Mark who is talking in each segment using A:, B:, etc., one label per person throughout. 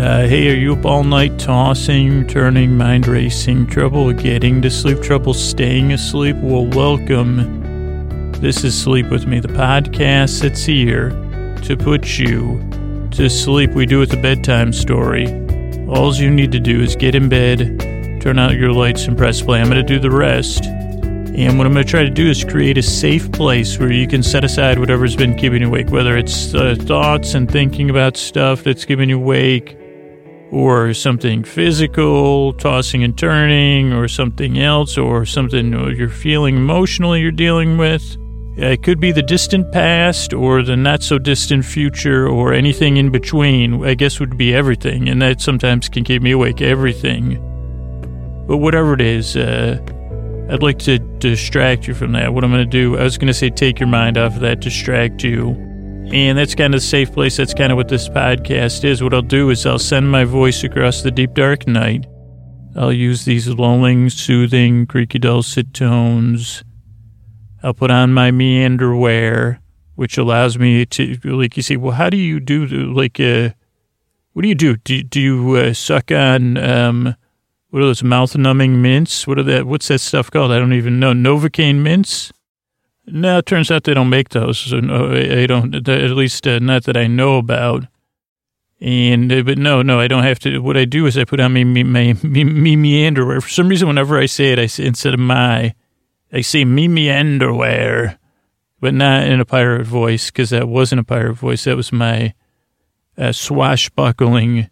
A: Uh, hey, are you up all night tossing, turning, mind racing, trouble getting to sleep, trouble staying asleep? Well, welcome. This is Sleep With Me, the podcast that's here to put you to sleep. We do it the bedtime story. All you need to do is get in bed, turn out your lights, and press play. I'm going to do the rest. And what I'm going to try to do is create a safe place where you can set aside whatever's been keeping you awake, whether it's uh, thoughts and thinking about stuff that's keeping you awake, or something physical, tossing and turning, or something else, or something you're feeling emotionally you're dealing with. It could be the distant past or the not so distant future or anything in between. I guess would be everything, and that sometimes can keep me awake. Everything, but whatever it is, uh, I'd like to distract you from that. What I'm going to do, I was going to say take your mind off of that, distract you. And that's kind of the safe place. That's kind of what this podcast is. What I'll do is I'll send my voice across the deep dark night. I'll use these lulling, soothing, creaky dulcet tones. I'll put on my meander wear, which allows me to, like, you see, well, how do you do, like, uh, what do you do? Do, do you uh, suck on, um, what are those mouth numbing mints? What are that? What's that stuff called? I don't even know. Novocaine mints? No, it turns out they don't make those. So no, don't, at least uh, not that I know about. And, uh, but no, no, I don't have to. What I do is I put on me, me, my, me, me, me underwear. For some reason, whenever I say it, I say, instead of my, I say me, me underwear, but not in a pirate voice because that wasn't a pirate voice. That was my uh, swashbuckling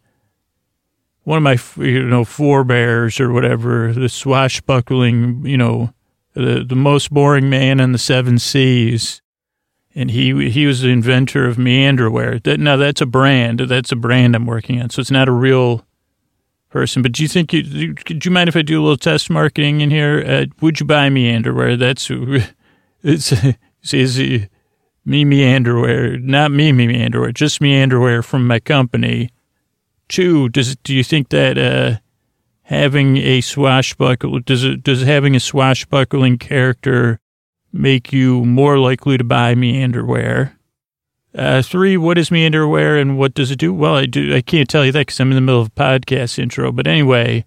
A: one of my you know forebears or whatever, the swashbuckling, you know, the the most boring man in the seven seas, and he he was the inventor of meanderware. That now that's a brand. That's a brand I'm working on. So it's not a real person. But do you think you could you mind if I do a little test marketing in here? Uh, would you buy meanderware? That's it's is me me underwear, not me me underwear, just meanderware from my company Two, does do you think that uh, having a swashbuckle does it does having a swashbuckling character make you more likely to buy me underwear? Uh, three, what is me underwear and what does it do? Well, I do. I can't tell you that because I'm in the middle of a podcast intro. But anyway,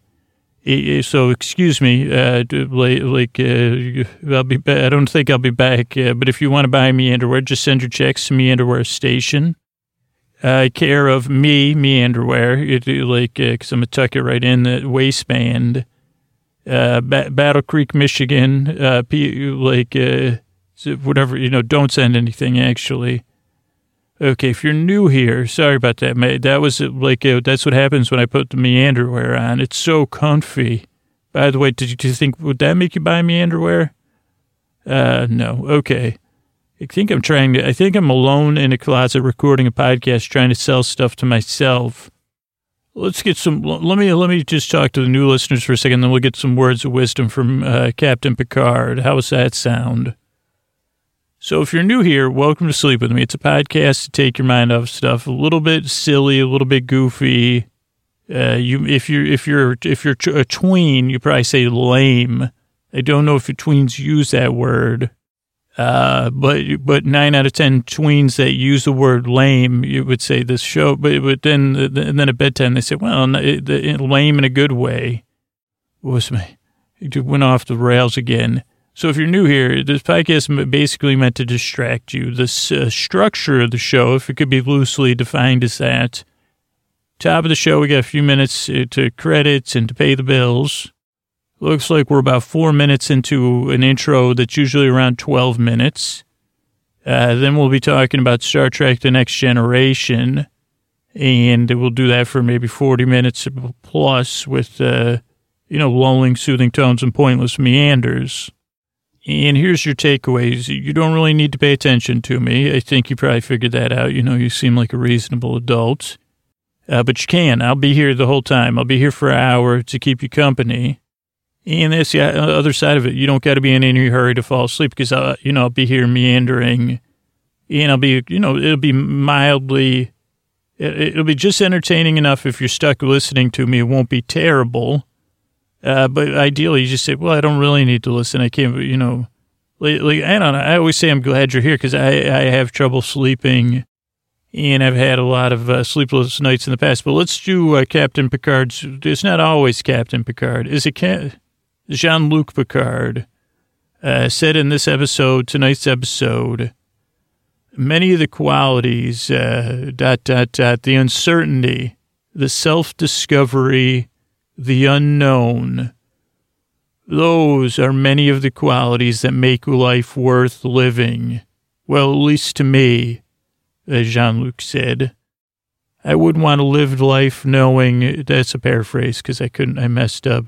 A: so excuse me. Uh, like uh, I'll be. I don't think I'll be back. Uh, but if you want to buy me underwear, just send your checks to me underwear station uh, care of me, me underwear, it, like, because uh, I'm going to tuck it right in the waistband. Uh, ba- Battle Creek, Michigan, uh, P- like, uh, whatever, you know, don't send anything actually. Okay, if you're new here, sorry about that, mate. That was uh, like, uh, that's what happens when I put the me underwear on. It's so comfy. By the way, did you, did you think, would that make you buy me underwear? Uh, no. Okay. I think I'm trying to, I think I'm alone in a closet recording a podcast trying to sell stuff to myself. Let's get some, let me, let me just talk to the new listeners for a second, then we'll get some words of wisdom from uh, Captain Picard. How does that sound? So if you're new here, welcome to Sleep With Me. It's a podcast to take your mind off stuff, a little bit silly, a little bit goofy. Uh, you, if you're, if you're, if you're a tween, you probably say lame. I don't know if tweens use that word. Uh, but but nine out of ten tweens that use the word lame, you would say this show. But but then and then at bedtime they say, well, the, lame in a good way. Was? It went off the rails again. So if you're new here, this podcast is basically meant to distract you. The uh, structure of the show, if it could be loosely defined as that, top of the show, we got a few minutes uh, to credits and to pay the bills. Looks like we're about four minutes into an intro that's usually around 12 minutes. Uh, then we'll be talking about Star Trek The Next Generation. And we'll do that for maybe 40 minutes plus with, uh, you know, lulling, soothing tones and pointless meanders. And here's your takeaways. You don't really need to pay attention to me. I think you probably figured that out. You know, you seem like a reasonable adult. Uh, but you can. I'll be here the whole time. I'll be here for an hour to keep you company. And that's the other side of it. You don't got to be in any hurry to fall asleep because, uh, you know, I'll be here meandering and I'll be, you know, it'll be mildly, it'll be just entertaining enough if you're stuck listening to me. It won't be terrible. Uh, but ideally, you just say, well, I don't really need to listen. I can't, you know, like, like I don't know. I always say I'm glad you're here because I, I have trouble sleeping and I've had a lot of uh, sleepless nights in the past. But let's do uh, Captain Picard's. It's not always Captain Picard. Is it Jean Luc Picard? Uh, said in this episode, tonight's episode, many of the qualities, uh, dot, dot, dot, the uncertainty, the self discovery, the unknown, those are many of the qualities that make life worth living. Well, at least to me, as Jean Luc said. I wouldn't want to live life knowing that's a paraphrase because I couldn't, I messed up.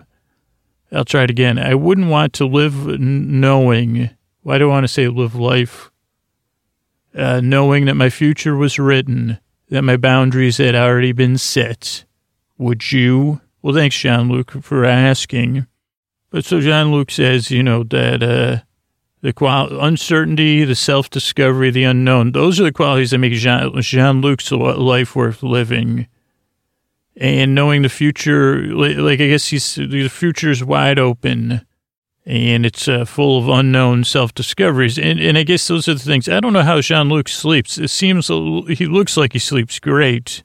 A: I'll try it again. I wouldn't want to live knowing, why do I want to say live life? Uh, knowing that my future was written, that my boundaries had already been set. Would you? Well, thanks, Jean Luc, for asking. But so Jean Luc says, you know, that uh, the qual- uncertainty, the self discovery, the unknown, those are the qualities that make Jean Luc's life worth living and knowing the future, like I guess he's the future is wide open, and it's uh, full of unknown self discoveries. And, and I guess those are the things. I don't know how Jean Luc sleeps. It seems he looks like he sleeps great,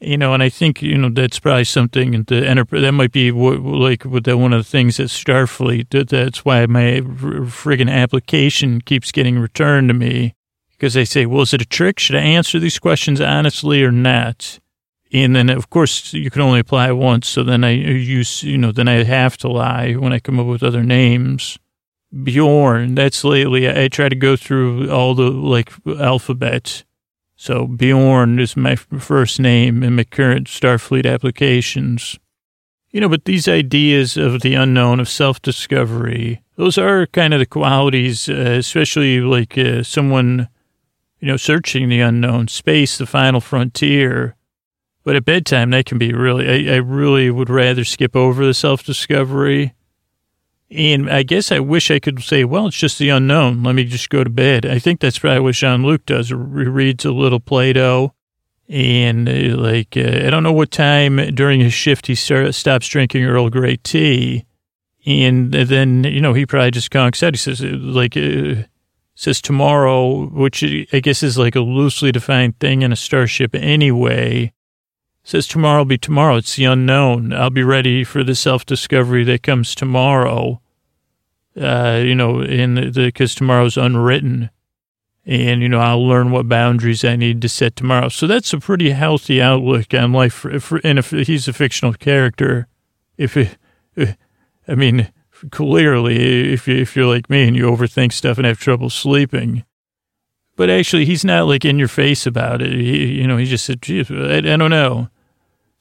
A: you know. And I think you know that's probably something the enterprise that might be like with one of the things that Starfleet. That, that's why my friggin' application keeps getting returned to me because they say, "Well, is it a trick? Should I answer these questions honestly or not?" And then, of course, you can only apply once. So then I use, you know, then I have to lie when I come up with other names. Bjorn, that's lately. I try to go through all the like alphabet. So Bjorn is my first name in my current Starfleet applications. You know, but these ideas of the unknown, of self discovery, those are kind of the qualities, uh, especially like uh, someone, you know, searching the unknown, space, the final frontier but at bedtime, that can be really, I, I really would rather skip over the self discovery. And I guess I wish I could say, well, it's just the unknown. Let me just go to bed. I think that's probably what Jean Luc does. He reads a little Plato. And uh, like, uh, I don't know what time during his shift he start, stops drinking Earl Grey tea. And then, you know, he probably just conks out. He says, uh, like, uh, says tomorrow, which I guess is like a loosely defined thing in a starship anyway. Says tomorrow will be tomorrow. It's the unknown. I'll be ready for the self discovery that comes tomorrow. Uh, you know, in the, because tomorrow's unwritten. And, you know, I'll learn what boundaries I need to set tomorrow. So that's a pretty healthy outlook on life. For, for, and if he's a fictional character, if it, I mean, clearly, if, you, if you're like me and you overthink stuff and have trouble sleeping, but actually, he's not like in your face about it. He, you know, he just said, I, I don't know.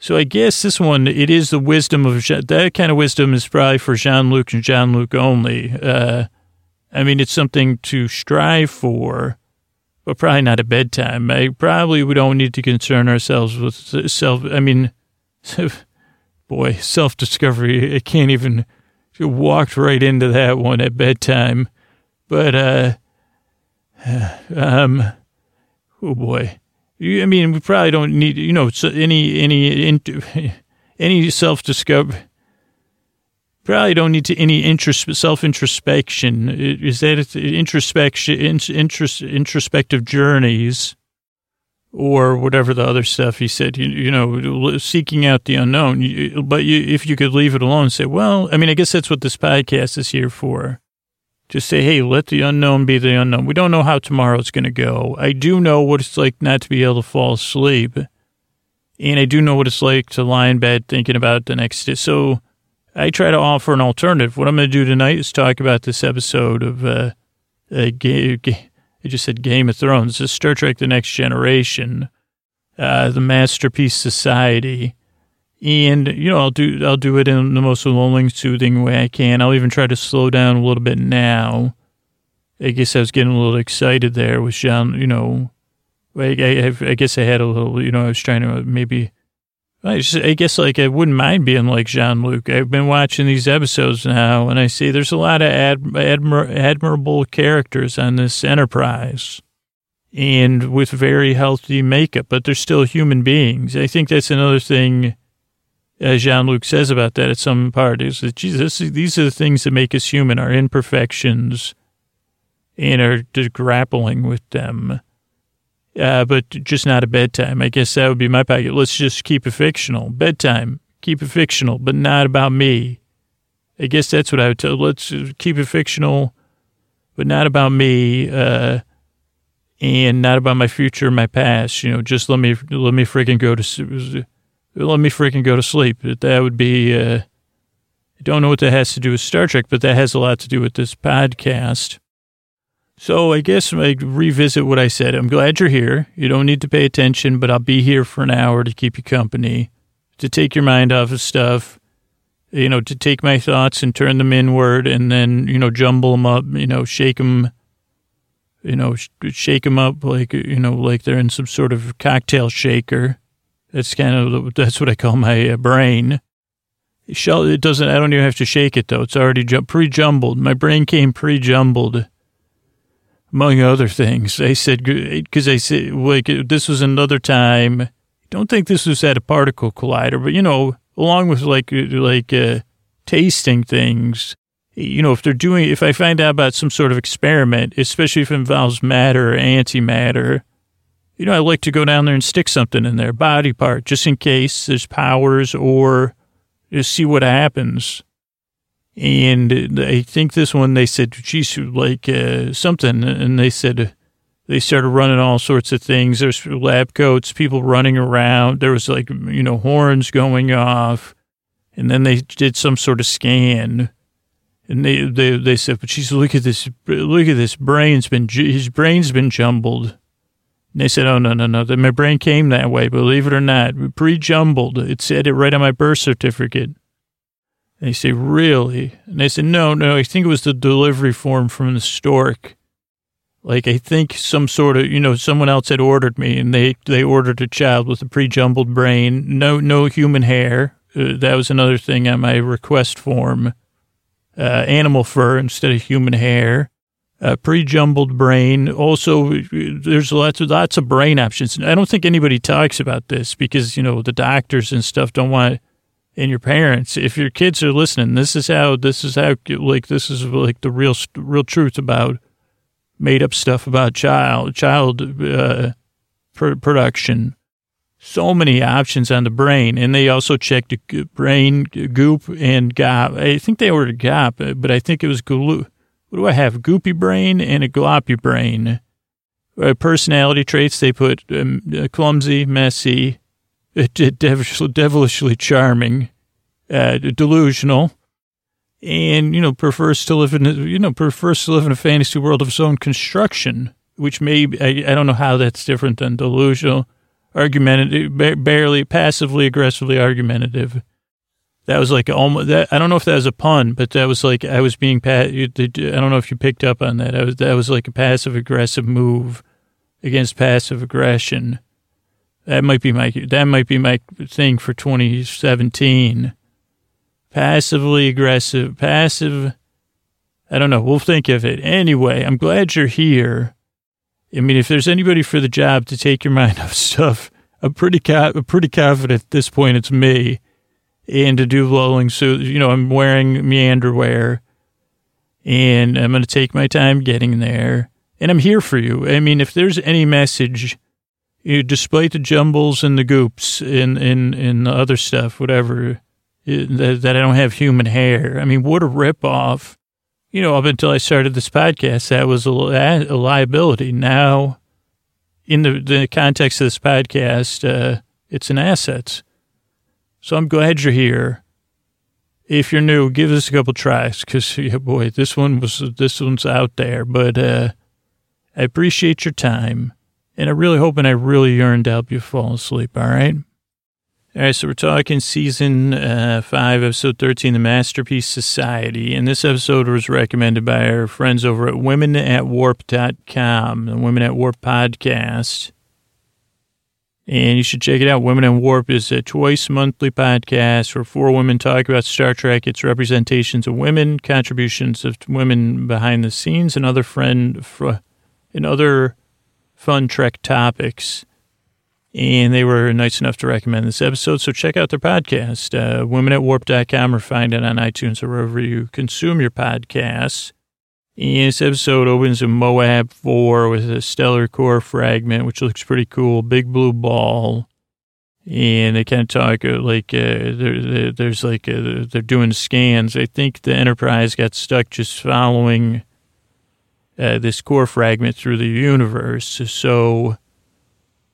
A: So I guess this one, it is the wisdom of that kind of wisdom is probably for Jean Luc and Jean Luc only. Uh, I mean, it's something to strive for, but probably not at bedtime. I probably we don't need to concern ourselves with self. I mean, boy, self discovery. I can't even walked right into that one at bedtime. But uh, um, oh boy. I mean, we probably don't need, you know, any any any self discovery. Probably don't need to any interest self introspection. Is that introspection, interest, introspective journeys, or whatever the other stuff he said? You, you know, seeking out the unknown. But you, if you could leave it alone, and say, well, I mean, I guess that's what this podcast is here for. Just say, hey, let the unknown be the unknown. We don't know how tomorrow's going to go. I do know what it's like not to be able to fall asleep. And I do know what it's like to lie in bed thinking about the next day. So I try to offer an alternative. What I'm going to do tonight is talk about this episode of, uh, uh, ga- ga- I just said Game of Thrones. This is Star Trek The Next Generation, uh, the Masterpiece Society. And, you know, I'll do, I'll do it in the most lulling, soothing way I can. I'll even try to slow down a little bit now. I guess I was getting a little excited there with Jean, you know, I, I, I guess I had a little, you know, I was trying to maybe, I, just, I guess like I wouldn't mind being like Jean Luc. I've been watching these episodes now and I see there's a lot of ad, admir, admirable characters on this enterprise and with very healthy makeup, but they're still human beings. I think that's another thing as Jean Luc says about that at some part, is that Jesus, these are the things that make us human, our imperfections, and are grappling with them. uh, but just not a bedtime. I guess that would be my pocket. Let's just keep it fictional. Bedtime, keep it fictional, but not about me. I guess that's what I would tell. Let's keep it fictional, but not about me, uh, and not about my future, my past. You know, just let me let me freaking go to let me freaking go to sleep. That would be. Uh, I don't know what that has to do with Star Trek, but that has a lot to do with this podcast. So I guess I revisit what I said. I'm glad you're here. You don't need to pay attention, but I'll be here for an hour to keep you company, to take your mind off of stuff, you know, to take my thoughts and turn them inward and then, you know, jumble them up, you know, shake them, you know, shake them up like, you know, like they're in some sort of cocktail shaker. That's kind of, that's what I call my uh, brain. It doesn't, I don't even have to shake it though. It's already pre-jumbled. My brain came pre-jumbled among other things. I said, because I said, like, this was another time. Don't think this was at a particle collider, but you know, along with like, like, uh, tasting things, you know, if they're doing, if I find out about some sort of experiment, especially if it involves matter or antimatter, you know, I like to go down there and stick something in there, body part, just in case there's powers or just see what happens. And I think this one, they said, geez, like uh, something. And they said, they started running all sorts of things. There's lab coats, people running around. There was like, you know, horns going off. And then they did some sort of scan. And they, they, they said, but geez, look at this, look at this brain's been, his brain's been jumbled. And they said, oh, no, no, no. My brain came that way, believe it or not, pre-jumbled. It said it right on my birth certificate. And they say, really? And I said, no, no, I think it was the delivery form from the stork. Like, I think some sort of, you know, someone else had ordered me and they, they ordered a child with a pre-jumbled brain, no, no human hair. Uh, that was another thing on my request form. Uh, animal fur instead of human hair. Uh, pre-jumbled brain. Also, there's lots of, lots of brain options. I don't think anybody talks about this because, you know, the doctors and stuff don't want and your parents, if your kids are listening, this is how, this is how, like, this is like the real, real truth about made up stuff about child, child, uh, pr- production. So many options on the brain. And they also checked the brain, goop, and GOP. I think they ordered GOP, but I think it was glue. What do I have? Goopy brain and a gloppy brain. Uh, personality traits, they put um, clumsy, messy, devilishly charming, uh, delusional, and you know prefers to live in you know prefers to live in a fantasy world of his own construction, which may I, I don't know how that's different than delusional, argumentative, barely passively aggressively argumentative. That was like almost that. I don't know if that was a pun, but that was like I was being. I don't know if you picked up on that. I was that was like a passive aggressive move against passive aggression. That might be my that might be my thing for 2017. Passively aggressive, passive. I don't know. We'll think of it anyway. I'm glad you're here. I mean, if there's anybody for the job to take your mind off stuff, I'm pretty co- I'm pretty confident at this point it's me. And to do lulling, so you know, I'm wearing me and I'm going to take my time getting there. And I'm here for you. I mean, if there's any message you, despite the jumbles and the goops and, and, and the other stuff, whatever, that, that I don't have human hair. I mean, what a ripoff. You know, up until I started this podcast, that was a, a liability. Now, in the, the context of this podcast, uh, it's an asset. So I'm glad you're here. If you're new, give this a couple tries because, yeah, boy, this one was this one's out there. But uh, I appreciate your time. And I really hope and I really yearn to help you fall asleep, all right? All right, so we're talking season uh, five, episode 13, The Masterpiece Society. And this episode was recommended by our friends over at womenatwarp.com, the Women at Warp podcast. And you should check it out. Women at Warp is a twice monthly podcast where four women talk about Star Trek, its representations of women, contributions of women behind the scenes, and other friend, and other fun Trek topics. And they were nice enough to recommend this episode. So check out their podcast, uh, womenatwarp.com, or find it on iTunes or wherever you consume your podcasts. This episode opens in Moab 4 with a stellar core fragment, which looks pretty cool. Big blue ball. And they kind of talk uh, like uh, there, there's like uh, they're doing scans. I think the Enterprise got stuck just following uh, this core fragment through the universe. So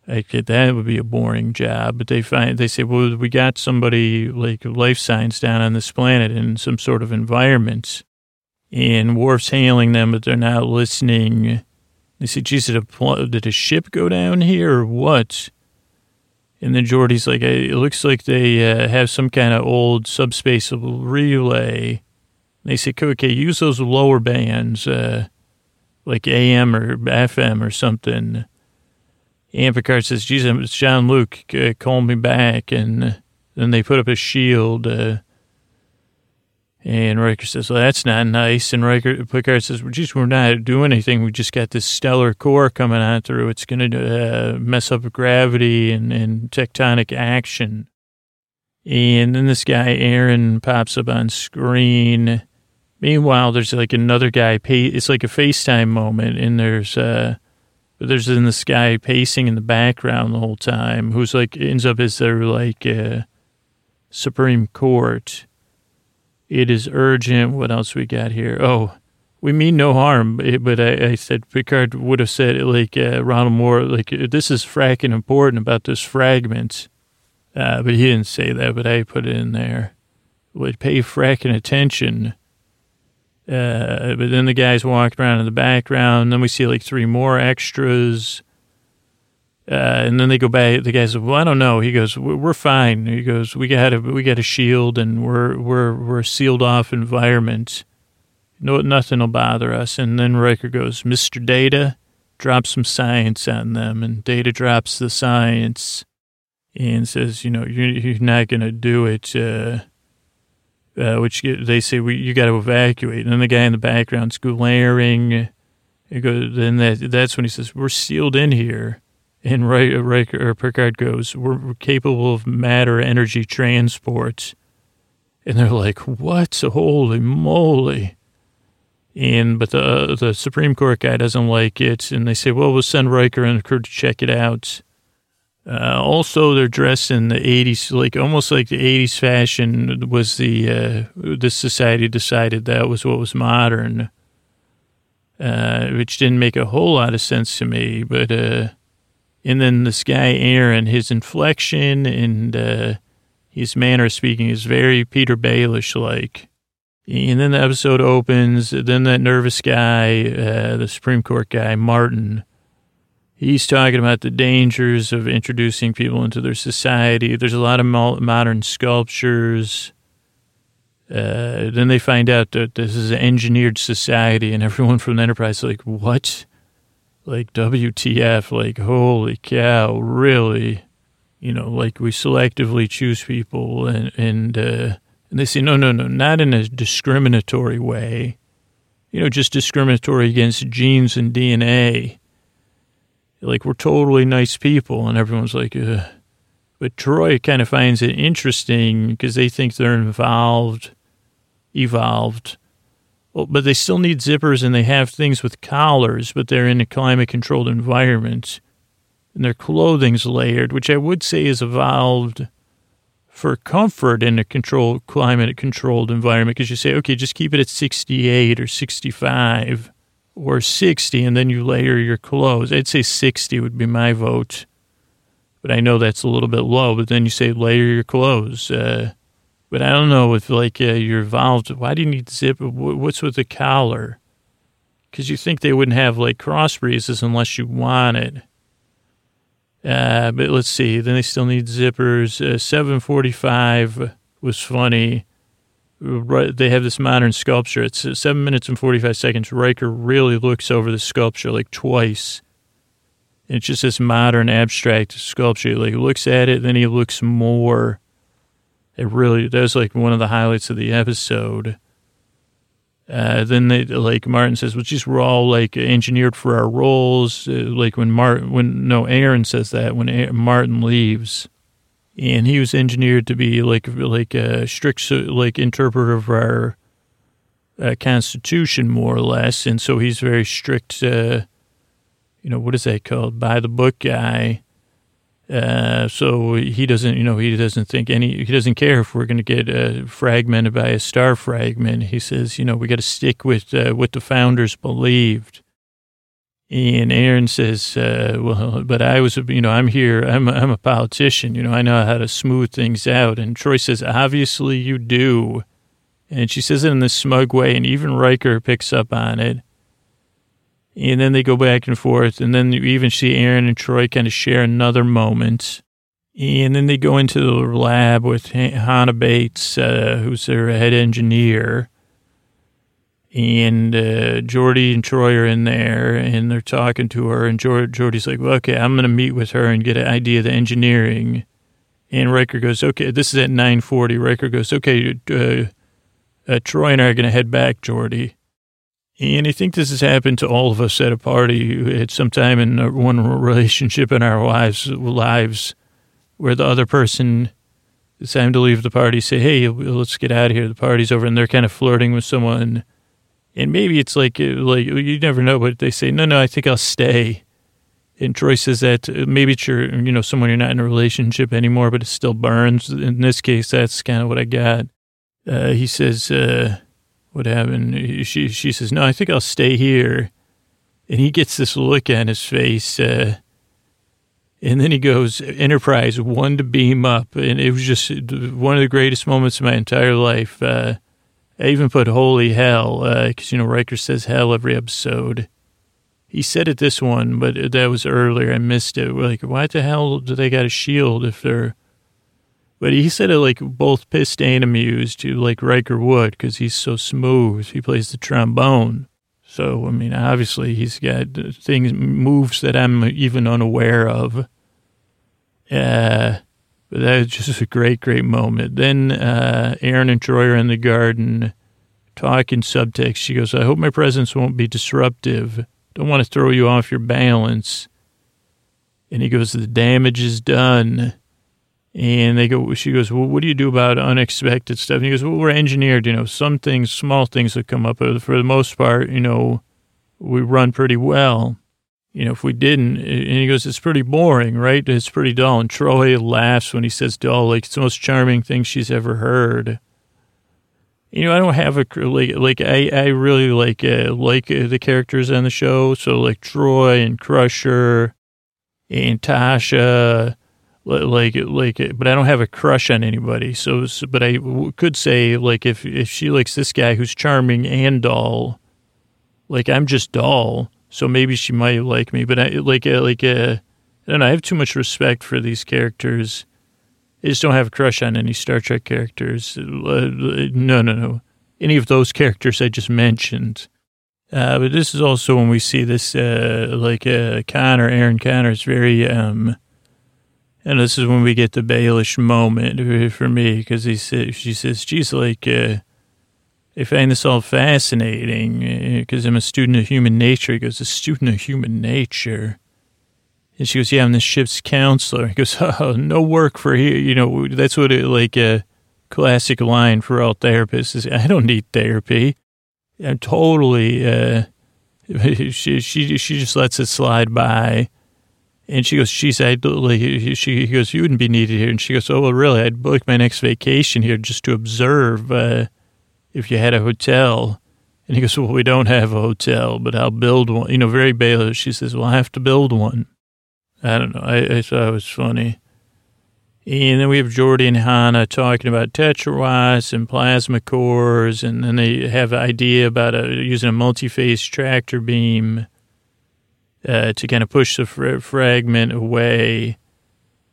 A: that would be a boring job. But they find they say, well, we got somebody like life signs down on this planet in some sort of environment, and Worf's hailing them, but they're not listening. They say, geez, did a, did a ship go down here or what? And then Geordi's like, it looks like they uh, have some kind of old subspace relay. They say, okay, use those lower bands. Uh, like AM or FM or something. And Picard says, Jesus, it's Jean Luc, uh, call me back. And then they put up a shield. Uh, and Riker says, well, that's not nice. And Riker, Picard says, well, geez, we're not doing anything. We just got this stellar core coming on through. It's going to uh, mess up gravity and, and tectonic action. And then this guy, Aaron, pops up on screen Meanwhile, there's like another guy. It's like a FaceTime moment, and there's uh, there's in this guy pacing in the background the whole time, who's like ends up as their like uh, Supreme Court. It is urgent. What else we got here? Oh, we mean no harm, but I, I said Picard would have said like uh, Ronald Moore, like this is fracking important about this fragment, uh, but he didn't say that. But I put it in there. Would pay fracking attention uh, but then the guys walked around in the background. Then we see like three more extras. Uh, and then they go back. The guy says, "Well, I don't know." He goes, "We're fine." He goes, "We got a we got a shield, and we're we're we're a sealed off environment. No, nothing will bother us." And then Riker goes, "Mister Data, drop some science on them." And Data drops the science and says, "You know, you're, you're not going to do it." Uh, uh, which they say we you got to evacuate. And then the guy in the background's glaring. It goes, then that that's when he says we're sealed in here. And right or Picard goes, we're, we're capable of matter energy transport. And they're like, what? Holy moly! And but the the Supreme Court guy doesn't like it, and they say, well, we'll send Riker and the crew to check it out. Uh, also, they're dressed in the 80s, like almost like the 80s fashion was the, uh, the society decided that was what was modern, uh, which didn't make a whole lot of sense to me. But, uh, and then this guy, Aaron, his inflection and, uh, his manner of speaking is very Petyr Baelish like. And then the episode opens. Then that nervous guy, uh, the Supreme Court guy, Martin, He's talking about the dangers of introducing people into their society. There's a lot of modern sculptures. Uh, then they find out that this is an engineered society, and everyone from the Enterprise is like, "What? Like WTF? Like holy cow? Really? You know, like we selectively choose people, and and uh, and they say, no, no, no, not in a discriminatory way. You know, just discriminatory against genes and DNA." like we're totally nice people, and everyone's like, Ugh. but Troi kind of finds it interesting because they think they're involved, evolved. But they still need zippers and they have things with collars, but they're in a climate controlled environment and their clothing's layered, which I would say is evolved for comfort in a controlled climate controlled environment because you say, okay, just keep it at 68 or 65 or 60 and then you layer your clothes. I'd say 60 would be my vote. But I know that's a little bit low, but then you say layer your clothes. Uh, but I don't know if like uh, you're involved. Why do you need zip? What's with the collar? Because you think they wouldn't have like cross breezes unless you want it. Uh, but let's see. Then they still need zippers. Uh, 745 was funny Right, they have this modern sculpture. It's uh, seven minutes and 45 seconds. Riker really looks over the sculpture like twice. And It's just this modern abstract sculpture. Like he looks at it, then he looks more. It really that's like one of the highlights of the episode. Uh, then they like Martin says, "Well, just we're all like engineered for our roles." Uh, like when Martin, when no, Aaron says that when Martin leaves, and he was engineered to be like like a strict like interpreter of our uh, constitution, more or less. And so he's very strict, uh, you know, what is that called? By the book guy. Uh, so he doesn't, you know, he doesn't think any, he doesn't care if we're going to get uh, fragmented by a star fragment. He says, you know, we got to stick with uh, what the founders believed. And Aaron says, uh, well, but I was, you know, I'm here, I'm, I'm a politician, you know, I know how to smooth things out. And Troi says, obviously you do. And she says it in this smug way, and even Riker picks up on it. And then they go back and forth, and then you even see Aaron and Troi kind of share another moment. And then they go into the lab with Hannah Bates, uh, who's their head engineer. And uh, Geordi and Troi are in there, and they're talking to her. And Geordi's like, well, okay, I'm going to meet with her and get an idea of the engineering. And Riker goes, okay, this is at 940. Riker goes, okay, uh, uh, Troi and I are going to head back, Geordi. And I think this has happened to all of us at a party at some time in one relationship in our lives, lives where the other person, it's time to leave the party, say, hey, let's get out of here. The party's over. And they're kind of flirting with someone. And maybe it's like, like you never know, but they say, no, no, I think I'll stay. And Troi says that maybe it's your, you know, someone you're not in a relationship anymore, but it still burns. In this case, that's kind of what I got uh, he says, uh, what happened? She, she says, no, I think I'll stay here. And he gets this look on his face. Uh, and then he goes, Enterprise, one to beam up. And it was just one of the greatest moments of my entire life. Uh, I even put holy hell, because, uh, you know, Riker says hell every episode. He said it this one, but that was earlier. I missed it. We're like, why the hell do they got a shield if they're but he said it like both pissed and amused to like Riker would because he's so smooth. He plays the trombone. So, I mean, obviously he's got things, moves that I'm even unaware of. Uh, but that was just a great, great moment. Then uh, Aaron and Troi are in the garden talking subtext. She goes, I hope my presence won't be disruptive. Don't want to throw you off your balance. And he goes, The damage is done. And they go, she goes, well, what do you do about unexpected stuff? And he goes, well, we're engineered, you know, some things, small things that come up, but for the most part, you know, we run pretty well. You know, if we didn't, and he goes, it's pretty boring, right? It's pretty dull. And Troi laughs when he says dull, like it's the most charming thing she's ever heard. You know, I don't have a like like I I really like uh, like uh, the characters on the show. So like Troi and Crusher and Tasha like like but I don't have a crush on anybody. So, but I could say like if if she likes this guy who's charming and dull, like I'm just dull, so maybe she might like me. But I like uh, like uh, I don't know. I have too much respect for these characters. I just don't have a crush on any Star Trek characters. Uh, no, no, no. Any of those characters I just mentioned. Uh, but this is also when we see this, uh, like uh, Conor, Aaron Connor is very um, and this is when we get the Baelish moment for me because he says, she says, geez, like, uh, I find this all fascinating because uh, I'm a student of human nature. He goes, a student of human nature. And she goes, yeah, I'm the ship's counselor. He goes, oh, no work for here. You know, that's what it, like a classic line for all therapists is, I don't need therapy. I'm totally, uh, she, she, she just lets it slide by. And she goes, she said, she goes, you wouldn't be needed here. And she goes, oh, well, really? I'd book my next vacation here just to observe uh, if you had a hotel. And he goes, well, we don't have a hotel, but I'll build one. You know, very Baylor. She says, well, I have to build one. I don't know. I, I thought it was funny. And then we have Geordi and Hannah talking about tetrawatts and plasma cores. And then they have an idea about a, using a multi-phase tractor beam uh, to kind of push the fra- fragment away.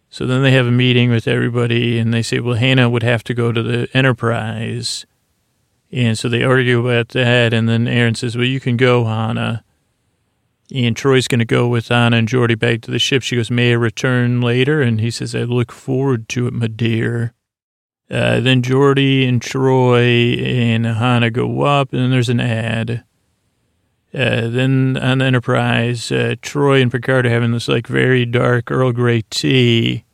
A: So then they have a meeting with everybody and they say, well, Hannah would have to go to the Enterprise. And so they argue about that. And then Aaron says, well, you can go, Hannah. And Troi's going to go with Hannah and Geordi back to the ship. She goes, may I return later? And he says, I look forward to it, my dear. Uh, then Geordi and Troi and Hannah go up, and then there's an ad. Uh, then on the Enterprise, uh, Troi and Picard are having this like very dark Earl Grey tea.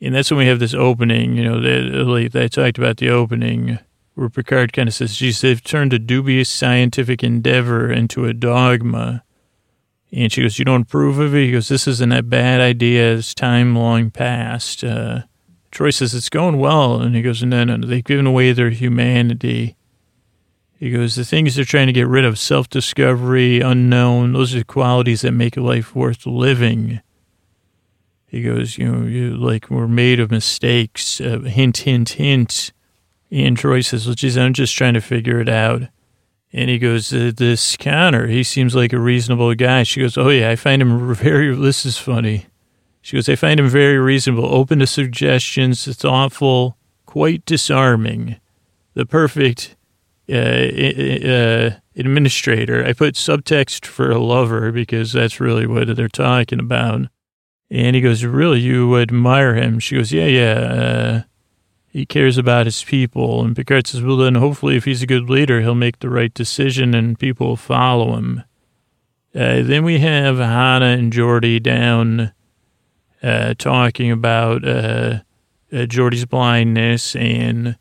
A: And that's when we have this opening, you know, that, talked about the opening. where Picard kind of says, geez, they've turned a dubious scientific endeavor into a dogma. And she goes, you don't approve of it? He goes, this isn't a bad idea. It's time long past. Uh, Troi says, it's going well. And he goes, no, no, no, they've given away their humanity. He goes, the things they're trying to get rid of, self-discovery, unknown, those are the qualities that make life worth living. He goes, you know, you like we're made of mistakes. Uh, hint, hint, hint. And Troi says, well, geez, I'm just trying to figure it out. And he goes, this Conor, he seems like a reasonable guy. She goes, oh yeah, I find him very, this is funny. She goes, I find him very reasonable, open to suggestions, thoughtful, quite disarming. The perfect uh, uh, administrator. I put subtext for a lover because that's really what they're talking about. And he goes, Really, you admire him? She goes, Yeah, yeah. Uh, he cares about his people. And Picard says, Well, then hopefully, if he's a good leader, he'll make the right decision and people will follow him. Uh, then we have Hannah and Geordi down uh, talking about uh, uh Geordi's blindness and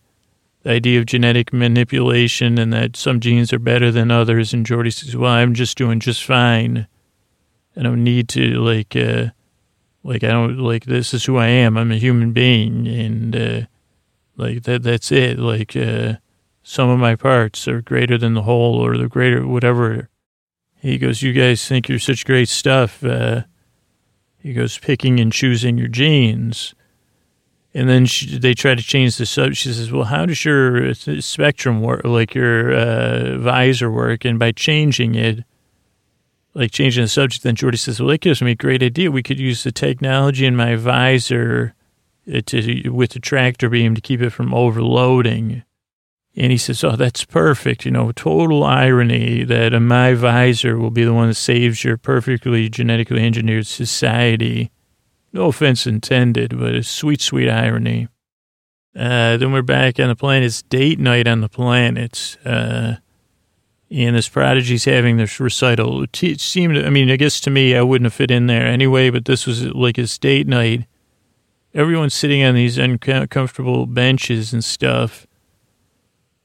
A: the idea of genetic manipulation and that some genes are better than others. And Geordi says, Well, I'm just doing just fine. I don't need to, like, uh, like I don't like this is who I am. I'm a human being, and uh, like that. That's it. Like uh, some of my parts are greater than the whole, or the greater whatever. He goes, "You guys think you're such great stuff." Uh, he goes, "Picking and choosing your genes." And then she, they try to change the subject. She says, "Well, how does your spectrum work? Like your uh, visor work?" And by changing it, like changing the subject, then Geordi says, "Well, that gives me a great idea. We could use the technology in my visor uh, to with the tractor beam to keep it from overloading." And he says, "Oh, that's perfect. You know, total irony that my visor will be the one that saves your perfectly genetically engineered society." No offense intended, but a sweet, sweet irony. Uh, then we're back on the planet. It's date night on the planet. Uh, and this prodigy's having this recital. It seemed, I mean, I guess to me, I wouldn't have fit in there anyway, but this was like his date night. Everyone's sitting on these uncomfortable benches and stuff,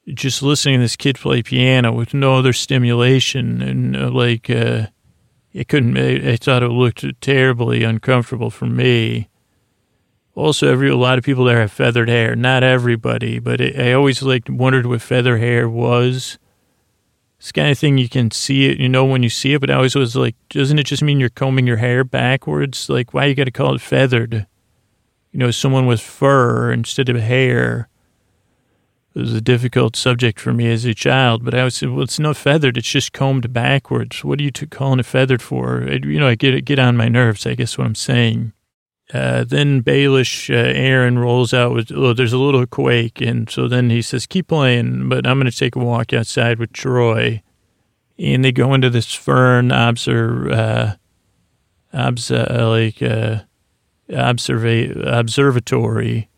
A: just listening to this kid play piano with no other stimulation. And uh, like, uh, it couldn't, I, thought it looked terribly uncomfortable for me. Also, every a lot of people there have feathered hair. Not everybody, but it, I always like wondered what feather hair was it's kind of thing you can see it, you know, when you see it, but I always was like, doesn't it just mean you're combing your hair backwards? Like, why you got to call it feathered? You know, someone with fur instead of hair. It was a difficult subject for me as a child, but I was, well, it's not feathered. It's just combed backwards. What are you calling it feathered for? It, you know, I get get on my nerves, I guess what I'm saying. Uh, then Baelish uh, Aaron rolls out with, oh, there's a little quake. And so then he says, keep playing, but I'm going to take a walk outside with Troi. And they go into this fern observe, uh, obs- uh, like, uh, observa- observatory.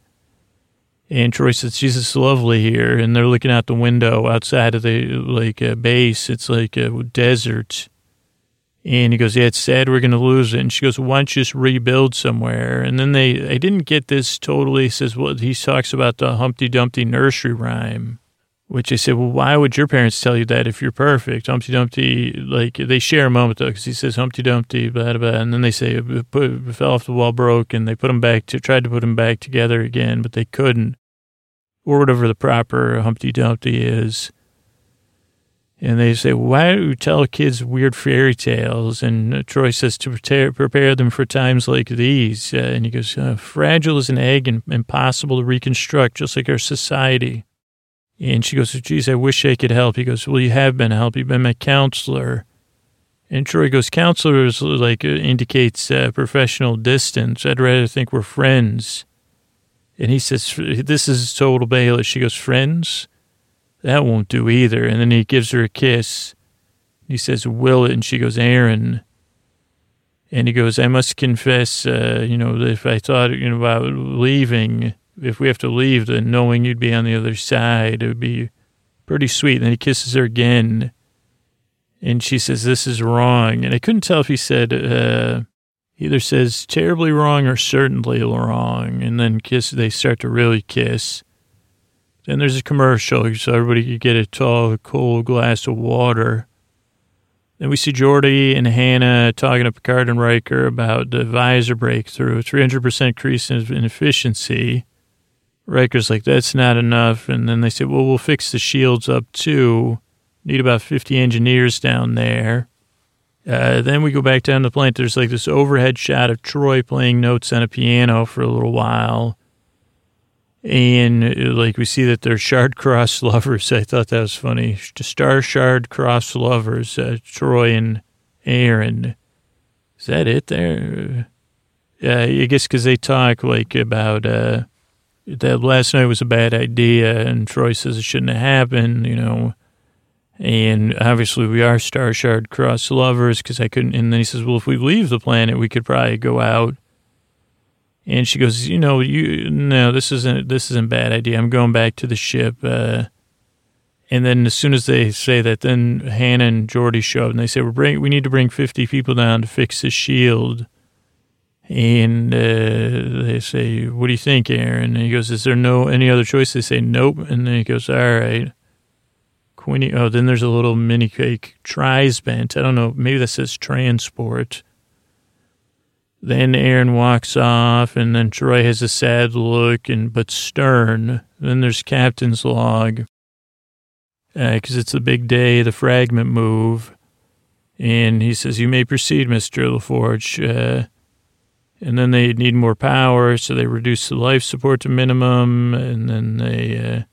A: And Troi says, Jesus, lovely here. And they're looking out the window outside of the, like, uh, base. It's like a desert and he goes, yeah, it's sad we're going to lose it. And she goes, why don't you just rebuild somewhere? And then they, I didn't get this totally. He says, well, he talks about the Humpty Dumpty nursery rhyme, which I said, well, why would your parents tell you that if you're perfect? Humpty Dumpty, like they share a moment though, because he says Humpty Dumpty, blah, blah, blah. And then they say, put, fell off the wall, broke, and they put him back to, tried to put him back together again, but they couldn't. Or whatever the proper Humpty Dumpty is. And they say, why do you tell kids weird fairy tales? And Troi says to prepare, them for times like these. Uh, and he goes, uh, fragile as an egg and impossible to reconstruct, just like our society. And she goes, geez, I wish I could help. He goes, well, you have been help. You've been my counselor. And Troi goes, counselors like uh, indicates uh, professional distance. I'd rather think we're friends. And he says, this is total Baelish. She goes, friends? That won't do either. And then he gives her a kiss. He says, Will it? And she goes, Aaron. And he goes, I must confess, uh, you know, if I thought you know, about leaving, if we have to leave, then knowing you'd be on the other side, it would be pretty sweet. And then he kisses her again. And she says, This is wrong. And I couldn't tell if he said, uh, either says terribly wrong or certainly wrong. And then kiss, they start to really kiss. Then there's a commercial so everybody could get a tall, cold glass of water. Then we see Geordi and Hannah talking to Picard and Riker about the visor breakthrough, 300% increase in efficiency. Riker's like, that's not enough. And then they say, well, we'll fix the shields up too. Need about 50 engineers down there. Uh, then we go back down the plant. There's like this overhead shot of Troi playing notes on a piano for a little while. And uh, like we see that they're shard cross lovers. I thought that was funny. Star shard cross lovers, uh, Troi and Aaron. Is that it there? Yeah, I guess because they talk like about uh, that last night was a bad idea, and Troi says it shouldn't have happened, you know. And obviously, we are Star Shard Cross lovers because I couldn't. And then he says, Well, if we leave the planet, we could probably go out. And she goes, You know, you no, this isn't this isn't a bad idea. I'm going back to the ship. Uh, and then as soon as they say that, then Hannah and Geordi show up and they say, We're bring, We need to bring 50 people down to fix the shield. And uh, they say, What do you think, Aaron? And he goes, Is there no any other choice? They say, Nope. And then he goes, All right. Queenie. Oh, then there's a little mini cake. Tries bent. I don't know. Maybe that says transport. Then Aaron walks off, and then Troi has a sad look and but stern. Then there's captain's log because uh, it's the big day, the fragment move, and he says, "You may proceed, Mister LaForge." Uh, and then they need more power, so they reduce the life support to minimum, and then they. Uh,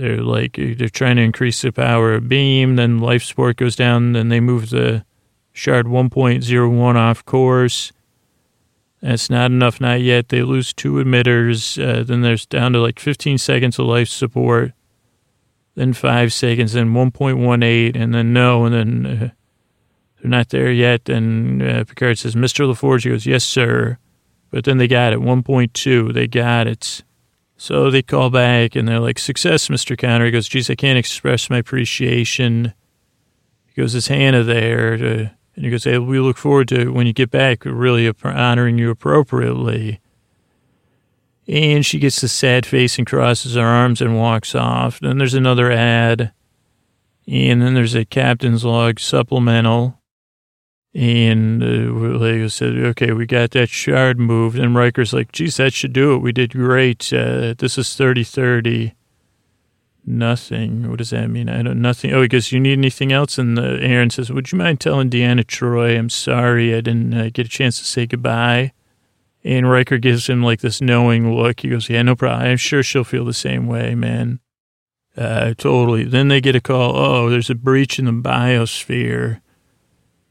A: they're like they're trying to increase the power of beam. Then life support goes down. Then they move the shard 1.01 off course. That's not enough, not yet. They lose two emitters. Uh, then there's down to like 15 seconds of life support. Then five seconds. Then 1.18, and then no, and then uh, they're not there yet. And uh, Picard says, "Mr. LaForge." He goes, "Yes, sir." But then they got it. 1.2. They got it. So they call back and they're like, Success, Mr. Conor. He goes, Geez, I can't express my appreciation. He goes, Is Hannah there? To, and he goes, Hey, we look forward to when you get back, really honoring you appropriately. And she gets the sad face and crosses her arms and walks off. Then there's another ad. And then there's a captain's log supplemental. And uh, they said, okay, we got that shard moved. And Riker's like, geez, that should do it. We did great. Uh, this is 30 30. Nothing. What does that mean? I don't, nothing. Oh, he goes, you need anything else? And uh, Aaron says, would you mind telling Deanna Troi, I'm sorry I didn't uh, get a chance to say goodbye. And Riker gives him like this knowing look. He goes, yeah, no problem. I'm sure she'll feel the same way, man. Uh, totally. Then they get a call. Oh, there's a breach in the biosphere.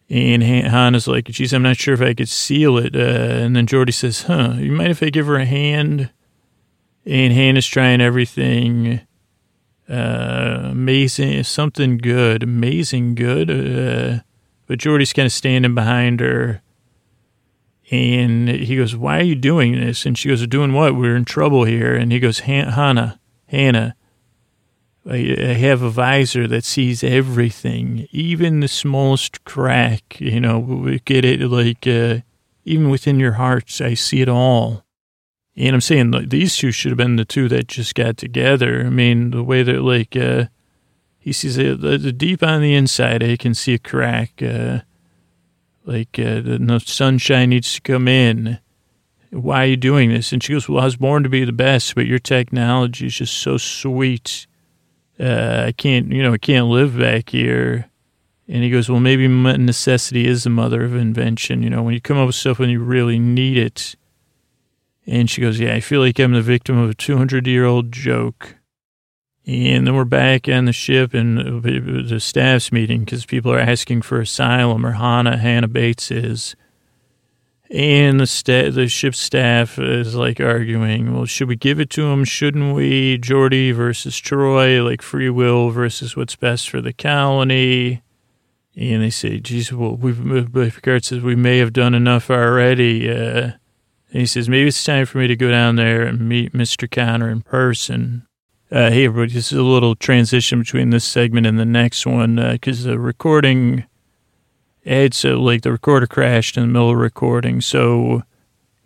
A: And Hannah's like, geez, I'm not sure if I could seal it. Uh, and then Geordi says, huh, you mind if I give her a hand? And Hannah's trying everything. Uh, amazing, something good, amazing good. Uh, but Geordi's kind of standing behind her. And he goes, why are you doing this? And she goes, doing what? We're in trouble here. And he goes, Hannah, Hannah, I have a visor that sees everything, even the smallest crack. You know, we get it like uh, even within your hearts, I see it all. And I'm saying like, these two should have been the two that just got together. I mean, the way that like uh, he sees it, the, the, deep on the inside, I can see a crack. Uh, like uh, the, the sunshine needs to come in. Why are you doing this? And she goes, "Well, I was born to be the best, but your technology is just so sweet." Uh, I can't, you know, I can't live back here. And he goes, well, maybe necessity is the mother of invention. You know, when you come up with stuff when you really need it. And she goes, yeah, I feel like I'm the victim of a 200 year old joke. And then we're back on the ship and the staff's meeting because people are asking for asylum, or Hannah, Hannah Bates is. And the sta- the ship staff is like arguing, well, should we give it to him? Shouldn't we? Geordi versus Troi, like free will versus what's best for the colony. And they say, geez, well, we've, Picard says, we may have done enough already. Uh, he says, maybe it's time for me to go down there and meet Mr. Conor in person. Uh, hey, everybody, this is a little transition between this segment and the next one because uh, the recording it's uh, like the recorder crashed in the middle of recording, so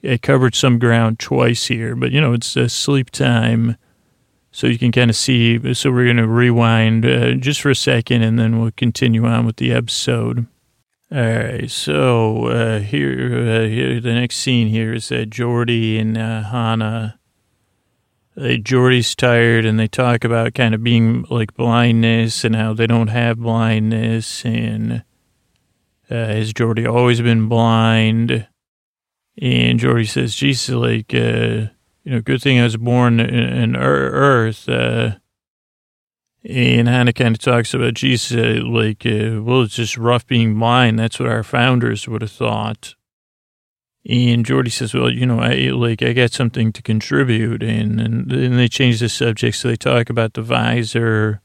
A: it covered some ground twice here. But you know, it's uh, sleep time, so you can kind of see. So we're going to rewind uh, just for a second, and then we'll continue on with the episode. All right, so uh, here, uh, here, the next scene here is that Geordi and uh, Hannah. Uh, Geordi's tired, and they talk about kind of being like blindness and how they don't have blindness, and uh, has Geordi always been blind? And Geordi says, "Jesus, like." Uh, you know, good thing I was born in, in Earth. Uh, and Hannah kind of talks about Jesus, uh, like, uh, well, it's just rough being blind. That's what our founders would have thought. And Geordi says, well, you know, I like I got something to contribute, and and then they change the subject, so they talk about the visor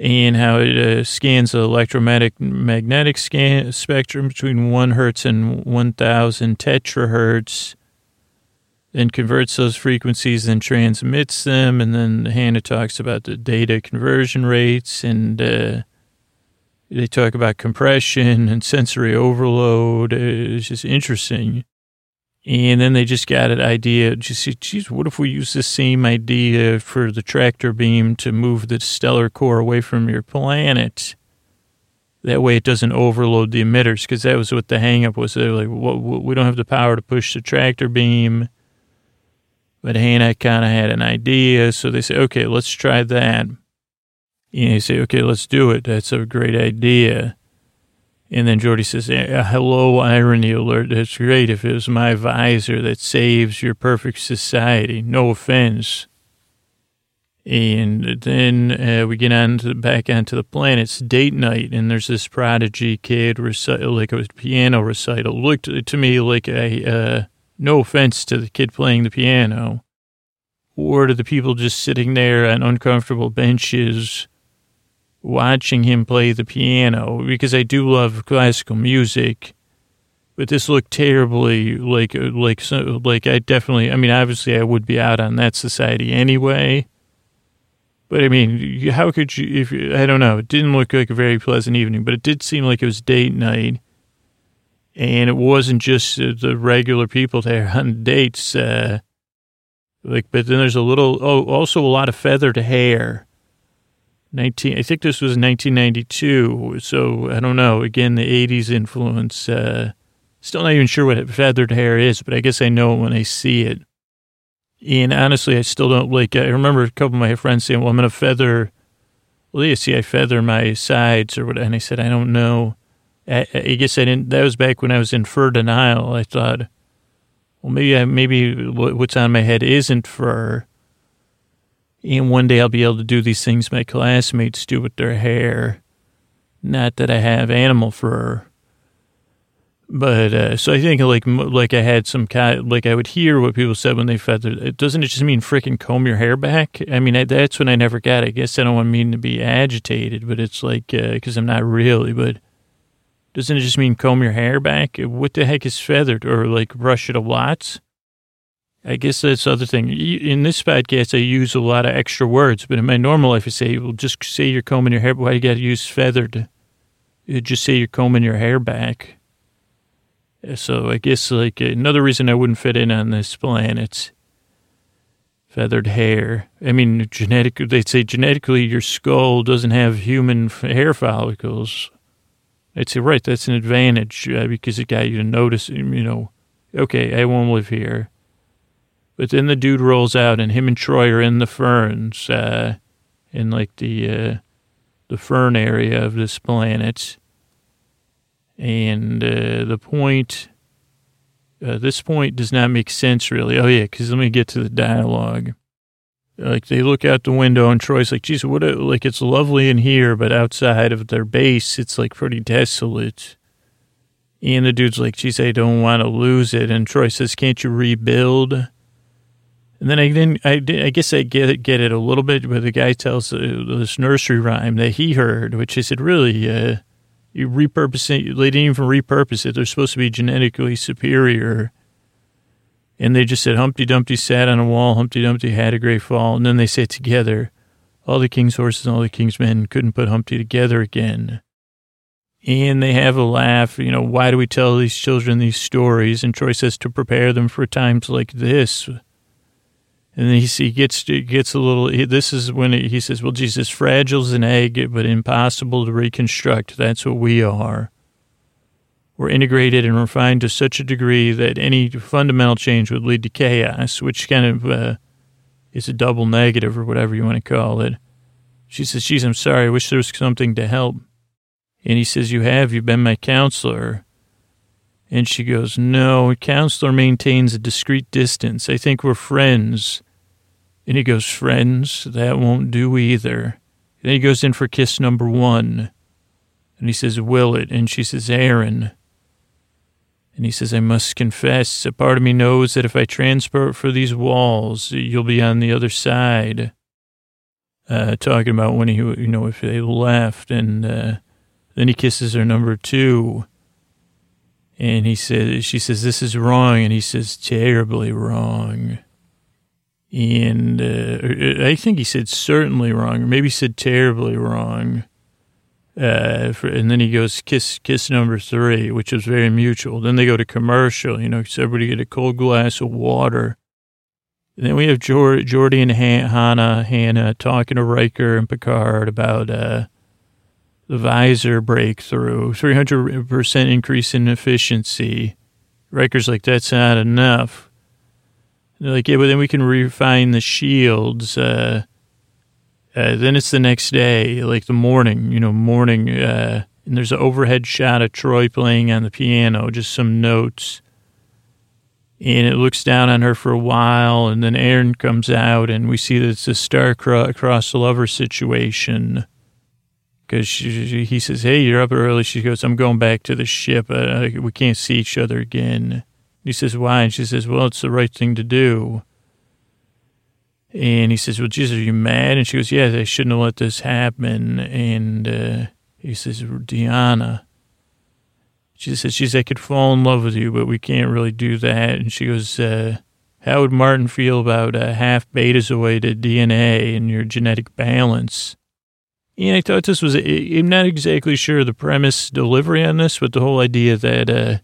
A: and how it uh, scans the electromagnetic magnetic scan spectrum between one hertz and one thousand tetrahertz and converts those frequencies and transmits them. And then Hannah talks about the data conversion rates and uh, they talk about compression and sensory overload. It's just interesting. And then they just got an idea. Just, see, geez, what if we use the same idea for the tractor beam to move the stellar core away from your planet? That way it doesn't overload the emitters, because that was what the hangup was. They're like, well, we don't have the power to push the tractor beam but Hannah kind of had an idea, so they say, okay, let's try that. And they say, okay, let's do it. That's a great idea. And then Geordi says, hello, irony alert. That's great if it was my visor that saves your perfect society. No offense. And then uh, we get on to, back onto the planet. It's date night, and there's this prodigy kid recital, like it was a piano recital. Looked to me like a uh, no offense to the kid playing the piano or to the people just sitting there on uncomfortable benches watching him play the piano because I do love classical music. But this looked terribly like like like I definitely I mean obviously I would be out on that society anyway. But I mean, how could you? If I don't know, it didn't look like a very pleasant evening, but it did seem like it was date night and it wasn't just the regular people there on dates. Uh, like, but then there's a little, oh, also a lot of feathered hair. 19, I think this was 1992. So I don't know. Again, the 80s influence. Uh, still not even sure what feathered hair is, but I guess I know it when I see it. And honestly, I still don't like. I remember a couple of my friends saying, "Well, I'm to feather." Well, you see, I feather my sides or what, and I said, "I don't know." I, I guess I didn't. That was back when I was in fur denial. I thought, well, maybe I, maybe what's on my head isn't fur. And one day I'll be able to do these things my classmates do with their hair. Not that I have animal fur, but uh, so I think like like I had some kind like I would hear what people said when they feathered. It doesn't it just mean freaking comb your hair back? I mean I, that's when I never got. It. I guess I don't want mean to be agitated, but it's like because uh, I'm not really, but doesn't it just mean comb your hair back? What the heck is feathered or like brush it a lot? I guess that's the other thing. In this podcast, I use a lot of extra words, but in my normal life, I say, well, just say you're combing your hair. Why you got to use feathered? You just say you're combing your hair back. So I guess like another reason I wouldn't fit in on this planet. Feathered hair. I mean, genetic. They say genetically your skull doesn't have human hair follicles. I'd say, right, that's an advantage uh, because it got you to notice, you know, okay, I won't live here. But then the dude rolls out, and him and Troi are in the ferns, uh, in like the uh, the fern area of this planet. And uh, the point, uh, this point does not make sense really. Oh yeah, because let me get to the dialogue like they look out the window and Troi's like, geez, what, a, like it's lovely in here, but outside of their base, it's like pretty desolate. And the dude's like, geez, I don't want to lose it. And Troi says, can't you rebuild? And then I didn't, I, did, I guess I get it, get it a little bit, but the guy tells uh, this nursery rhyme that he heard, which is it really, uh, you repurpose it, they didn't even repurpose it. They're supposed to be genetically superior and they just said, Humpty Dumpty sat on a wall, Humpty Dumpty had a great fall. And then they say together, all the king's horses and all the king's men couldn't put Humpty together again. And they have a laugh, you know, why do we tell these children these stories? And Troi says to prepare them for times like this. And he, he gets gets a little. This is when he, says, "Well, Jesus, fragile as an egg, but impossible to reconstruct. That's what we are. We're integrated and refined to such a degree that any fundamental change would lead to chaos, which kind of uh, is a double negative or whatever you want to call it." She says, "Geez, I'm sorry. I wish there was something to help." And he says, "You have. You've been my counselor." And she goes, No, counselor maintains a discreet distance. I think we're friends. And he goes, Friends? That won't do either. Then he goes in for kiss number one. And he says, Will it? And she says, Aaron. And he says, I must confess, a part of me knows that if I transport for these walls, you'll be on the other side. Uh, talking about when he, you know, if they left. And uh, then he kisses her number two. And he says, she says, this is wrong. And he says, terribly wrong. And uh, I think he said certainly wrong, or maybe he said terribly wrong. Uh, for, and then he goes kiss kiss number three, which is very mutual. Then they go to commercial, you know, so everybody get a cold glass of water. And then we have Geordi and Hannah, Hannah talking to Riker and Picard about uh, the visor breakthrough, 300% increase in efficiency. Riker's like, that's not enough. they're like, yeah, but then we can refine the shields. Uh, uh, then it's the next day, like the morning, you know, morning. Uh, and there's an overhead shot of Troi playing on the piano, just some notes. And it looks down on her for a while, and then Aaron comes out, and we see that it's a star-crossed lover situation because he says, "Hey, you're up early." She goes, "I'm going back to the ship. Uh, we can't see each other again." He says, "Why?" And she says, "Well, it's the right thing to do." And he says, "Well, Jesus, are you mad?" And she goes, "Yeah, they shouldn't have let this happen." And uh, he says, "Deanna." She says, "She's I could fall in love with you, but we can't really do that." And she goes, uh, "How would Martin feel about uh, half betazoid DNA and your genetic balance?" And I thought this was, I'm not exactly sure the premise delivery on this, but the whole idea that uh,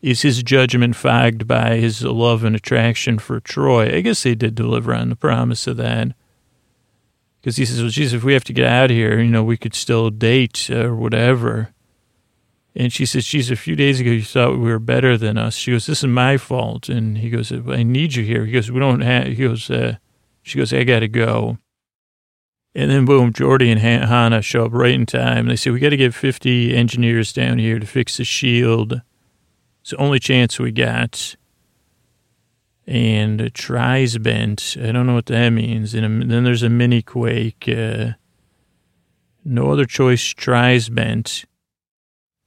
A: is his judgment fogged by his love and attraction for Troi? I guess they did deliver on the promise of that. Because he says, well, geez, if we have to get out of here, you know, we could still date or whatever. And she says, geez, a few days ago you thought we were better than us. She goes, this is my fault. And he goes, I need you here. He goes, we don't have, he goes, uh, she goes, I got to go. And then boom, Geordi and Hannah show up right in time. They say, we got to get 50 engineers down here to fix the shield. It's the only chance we got. And tries bent. I don't know what that means. And then there's a mini quake. Uh, no other choice, tries bent.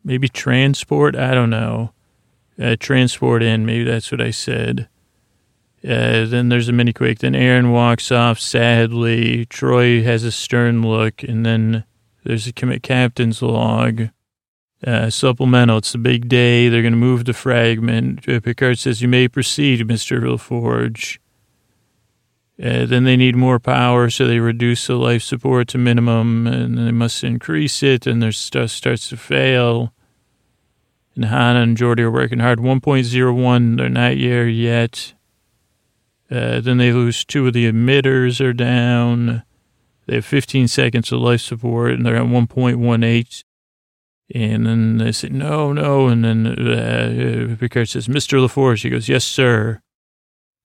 A: Maybe transport? I don't know. Uh, transport in, maybe that's what I said. Uh, then there's a mini quake. Then Aaron walks off sadly. Troi has a stern look, and then there's a commit captain's log. Uh, supplemental. It's the big day. They're going to move the fragment. Uh, Picard says, "You may proceed, Mister LaForge." Uh, then they need more power, so they reduce the life support to minimum, and they must increase it. And their stuff starts to fail. And Hannah and Geordi are working hard. 1.01. They're not here yet. Uh, then they lose two of the emitters are down. They have 15 seconds of life support, and they're at 1.18. And then they say, no, no. And then uh, Picard says, Mr. LaForge. He goes, yes, sir.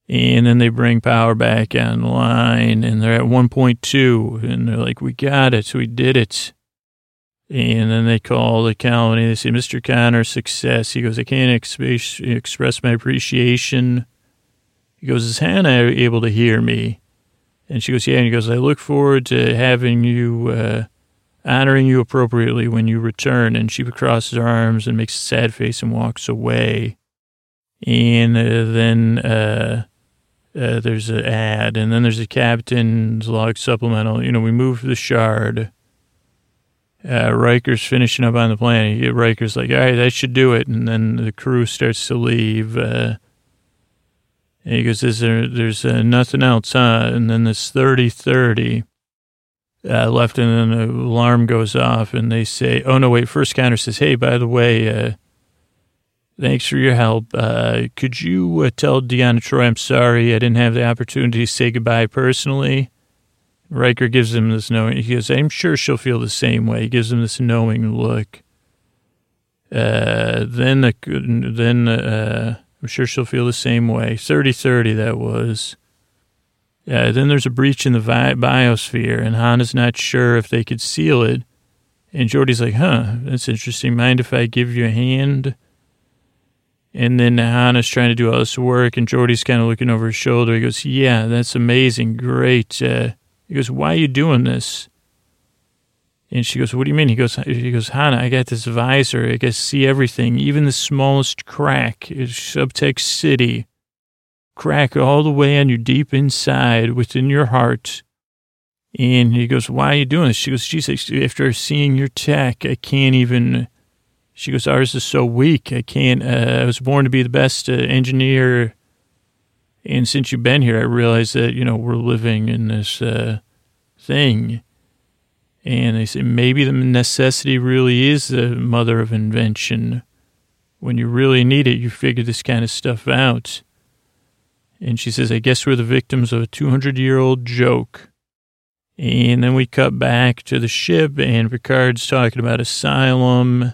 A: And then they bring power back online, and they're at 1.2. And they're like, we got it. We did it. And then they call the colony. They say, Mr. Conor, success. He goes, I can't express, express my appreciation he goes, Is Hannah able to hear me? And she goes, Yeah. And he goes, I look forward to having you, uh, honoring you appropriately when you return. And she crosses her arms and makes a sad face and walks away. And uh, then uh, uh, there's an ad, and then there's a captain's log supplemental. You know, we move the shard. Uh, Riker's finishing up on the planet. Riker's like, all right, that should do it. And then the crew starts to leave. And he goes, "Is there? There's uh, nothing else, huh?" And then this thirty thirty uh, left, and then the alarm goes off, and they say, "Oh no, wait!" First counter says, "Hey, by the way, uh, Thanks for your help. Uh, could you uh, tell Deanna Troi I'm sorry I didn't have the opportunity to say goodbye personally? Riker gives him this knowing. He goes, I'm sure she'll feel the same way. He gives him this knowing look. Uh, then, the, then uh, I'm sure she'll feel the same way. 30-30 that was. Yeah, then there's a breach in the vi- biosphere, and Hannah's not sure if they could seal it. And Geordi's like, huh, that's interesting. Mind if I give you a hand? And then Hannah's trying to do all this work, and Geordi's kind of looking over his shoulder. He goes, yeah, that's amazing. Great. Uh, he goes, why are you doing this? And she goes, what do you mean? He goes, he goes, Hannah, I got this visor. I can see everything, even the smallest crack. It's Subtext City. Crack all the way on your deep inside, within your heart. And he goes, why are you doing this? She goes, Jesus, after seeing your tech, I can't even, she goes, ours is so weak. I can't, uh, I was born to be the best uh, engineer and since you've been here, I realize that, you know, we're living in this uh, thing. And they say maybe the necessity really is the mother of invention. When you really need it, you figure this kind of stuff out. And she says, I guess we're the victims of a 200 year old joke. And then we cut back to the ship, and Picard's talking about asylum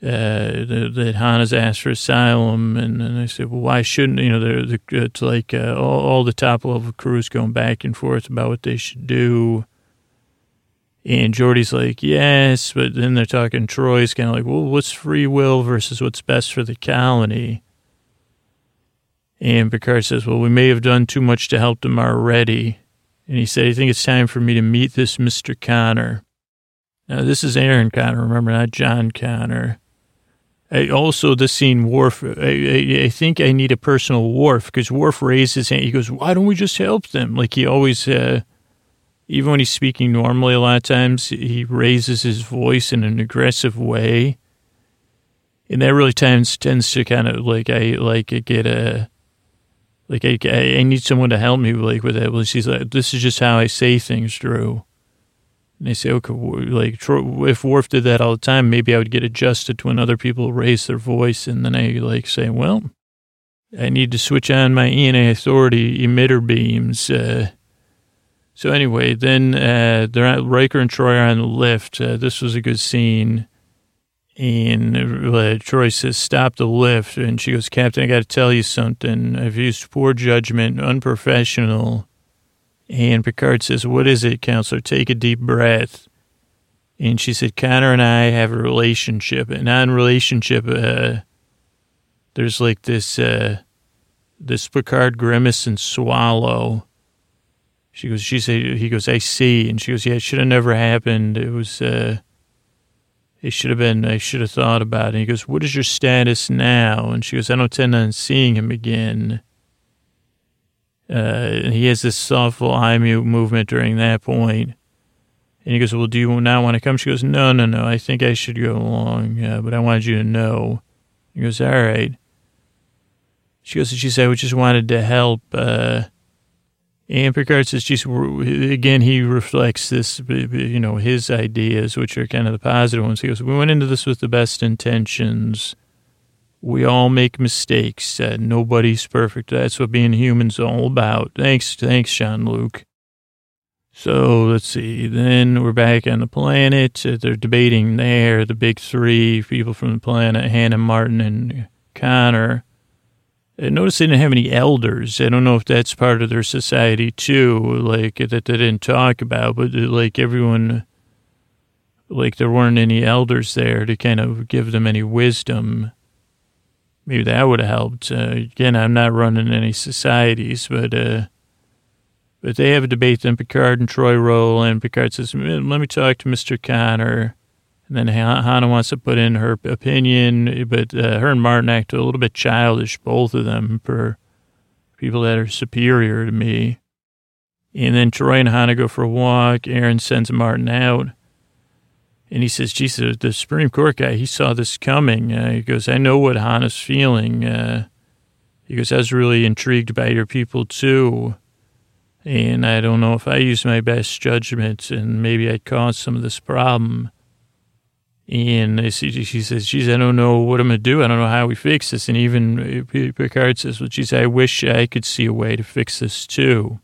A: uh, that, Hannah's asked for asylum, and, and I said, well, why shouldn't you know? They're, they're, it's like uh, all, all the top level crews going back and forth about what they should do. And Geordi's like, yes, but then they're talking. Troi's kind of like, well, what's free will versus what's best for the colony? And Picard says, well, we may have done too much to help them already. And he said, I think it's time for me to meet this Mr. Conor. Now, this is Aaron Conor, remember, not John Connor. I also, the scene, Worf, I, I, I, think I need a personal Worf because Worf raises his hand. He goes, Why don't we just help them? Like he always, uh, even when he's speaking normally, a lot of times he raises his voice in an aggressive way. And that really tends, tends to kind of like, I like get a, like I, I need someone to help me like with that. Well, she's like, This is just how I say things, Drew. And they say, okay, like if Worf did that all the time, maybe I would get adjusted to when other people raise their voice. And then I like say, well, I need to switch on my ENA authority emitter beams. Uh, so anyway, then uh, they're at, Riker and Troi are on the lift. Uh, this was a good scene. And uh, Troi says, stop the lift. And she goes, Captain, I got to tell you something. I've used poor judgment, unprofessional and Picard says, What is it, counselor? Take a deep breath. And she said, Conor and I have a relationship. And on relationship, uh, there's like this, uh, this Picard grimace and swallow. She goes, she said, he goes, I see. And she goes, yeah, it should have never happened. It was, uh, it should have been, I should have thought about it. he goes, what is your status now? And she goes, I don't intend on seeing him again. Uh, he has this thoughtful eye movement during that point. And he goes, Well, do you now want to come? She goes, No, no, no. I think I should go along, uh, but I wanted you to know. He goes, All right. She goes, She said, We just wanted to help. Uh, and Picard says, Geez, again, he reflects this, you know, his ideas, which are kind of the positive ones. He goes, We went into this with the best intentions. We all make mistakes. Uh, nobody's perfect. That's what being human's all about. Thanks, thanks, Jean-Luc. So let's see. Then we're back on the planet. Uh, they're debating there. The big three people from the planet: Hannah, Martin, and Conor. I noticed they didn't have any elders. I don't know if that's part of their society too, like that they didn't talk about. But uh, like everyone, like there weren't any elders there to kind of give them any wisdom maybe that would have helped. Uh, again, I'm not running any societies, but uh, but they have a debate. Then Picard and Troi roll, and Picard says, "Let me talk to Mister Conor." And then Hannah wants to put in her opinion, but uh, her and Martin act a little bit childish, both of them, for people that are superior to me. And then Troi and Hannah go for a walk. Aaron sends Martin out. And he says, Jesus, the Supreme Court guy, he saw this coming. Uh, he goes, I know what Hannah's feeling. Uh, he goes, I was really intrigued by your people too. And I don't know if I use my best judgment and maybe I caused some of this problem. And see, she says, I don't know what I'm to do. I don't know how we fix this. And even uh, Picard says, well, geez, I wish I could see a way to fix this too.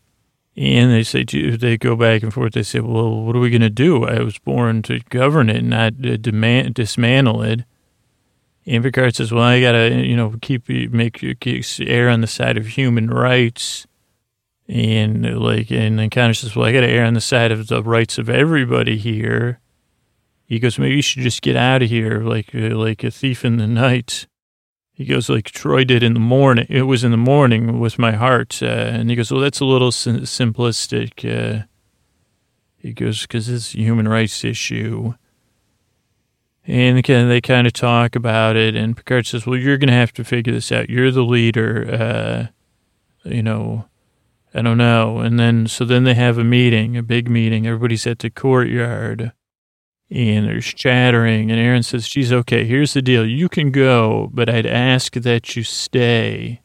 A: And they say, they go back and forth. They say, well, what are we to do? I was born to govern it, not demand, dismantle it. And Picard says, well, I got to, you know, keep, make, err on the side of human rights. And like, and then Conor says, well, I got to err on the side of the rights of everybody here. He goes, maybe you should just get out of here like, uh, like a thief in the night. He goes, like Troi did in the morning. It was in the morning with my heart. Uh, and he goes, well, that's a little sim- simplistic. Uh, he goes, because it's a human rights issue. And they kind of talk about it. And Picard says, well, you're going to have to figure this out. You're the leader. Uh, you know, I don't know. And then, so then they have a meeting, a big meeting. Everybody's at the courtyard and there's chattering. And Aaron says, geez, okay, here's the deal. You can go, but I'd ask that you stay.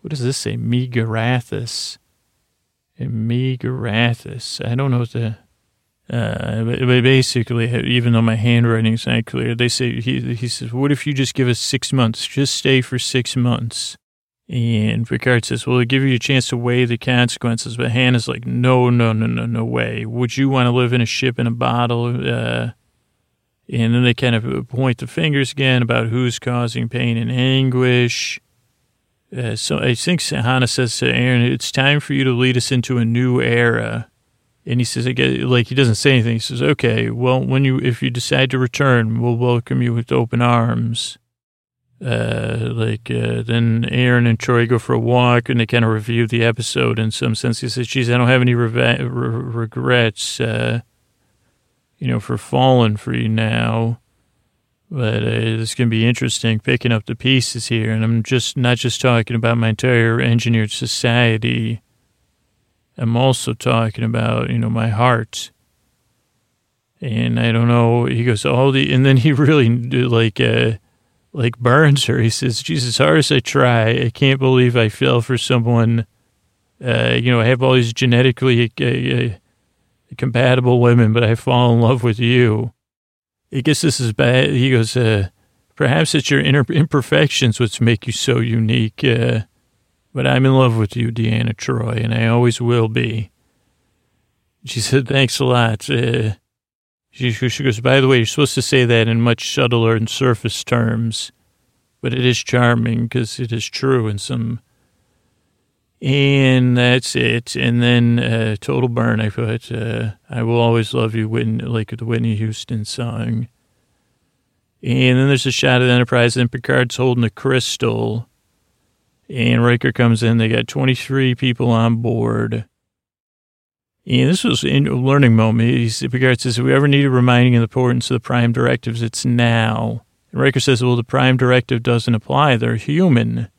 A: What does this say? Megarathis. Megarathis. I don't know what the. Uh, but, basically, even though my handwriting's not clear, they say he he says, "What if you just give us six months? Just stay for six months." And Picard says, Well, it'll give you a chance to weigh the consequences. But Hannah's like, No, no, no, no, no way. Would you want to live in a ship in a bottle? Uh, and then they kind of point the fingers again about who's causing pain and anguish. Uh, so I think Hannah says to Aaron, It's time for you to lead us into a new era. And he says, like, he doesn't say anything. He says, Okay, well, when you, if you decide to return, we'll welcome you with open arms uh, like uh, then Aaron and Troi go for a walk and they kind of review the episode in some sense. He says, "Geez, I don't have any re- regrets, uh, you know, for falling for you now." But uh, it's going to be interesting picking up the pieces here, and I'm just not just talking about my entire engineered society. I'm also talking about you know my heart. And I don't know. He goes all the, and then he really like uh, like burns her. He says, Jesus, as hard as I try, I can't believe I fell for someone, uh, you know, I have all these genetically uh, uh, compatible women, but I fall in love with you. I guess this is bad. He goes, uh, perhaps it's your inner imperfections which make you so unique. Uh, but I'm in love with you, Deanna Troi, and I always will be. She said, thanks a lot. Uh, she, she goes, by the way, you're supposed to say that in much subtler and surface terms, but it is charming because it is true in some. And that's it. And then uh, total burn. I put, uh, "I will always love you," Whitney, like the Whitney Houston song. And then there's a shot of the Enterprise, and Picard's holding the crystal. And Riker comes in. They got 23 people on board. And this was a learning moment. He's, Picard says, if we ever need a reminding of the importance of the prime directives, it's now. And Riker says, well, the prime directive doesn't apply. They're human.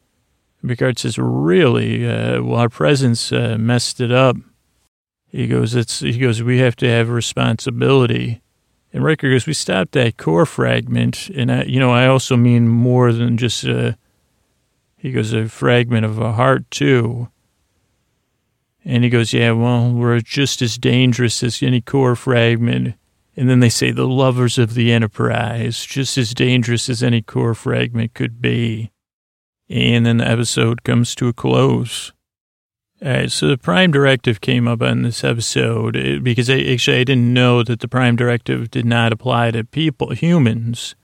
A: Picard says, really? Uh, well, our presence uh, messed it up. He goes, it's, he goes, we have to have responsibility. And Riker goes, we stopped that core fragment. And, I, you know, I also mean more than just, a, he goes, a fragment of a heart, too. And he goes, Yeah, well, we're just as dangerous as any core fragment. And then they say the lovers of the Enterprise, just as dangerous as any core fragment could be. And then the episode comes to a close. All right, so the Prime Directive came up on this episode eh, because I, actually I didn't know that the Prime Directive did not apply to people, humans.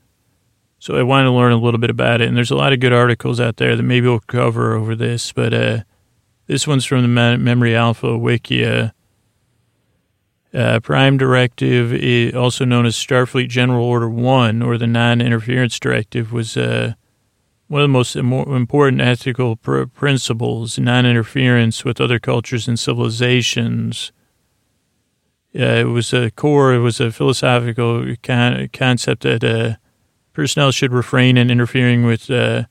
A: So I wanted to learn a little bit about it. And there's a lot of good articles out there that maybe we'll cover over this, but uh, this one's from the Memory Alpha Wikia. Uh, Prime Directive, also known as Starfleet General Order 1 or the Non Interference Directive, was uh, one of the most important ethical pr- principles non interference with other cultures and civilizations. Uh, it was a core, it was a philosophical con- concept that uh, personnel should refrain in interfering with uh,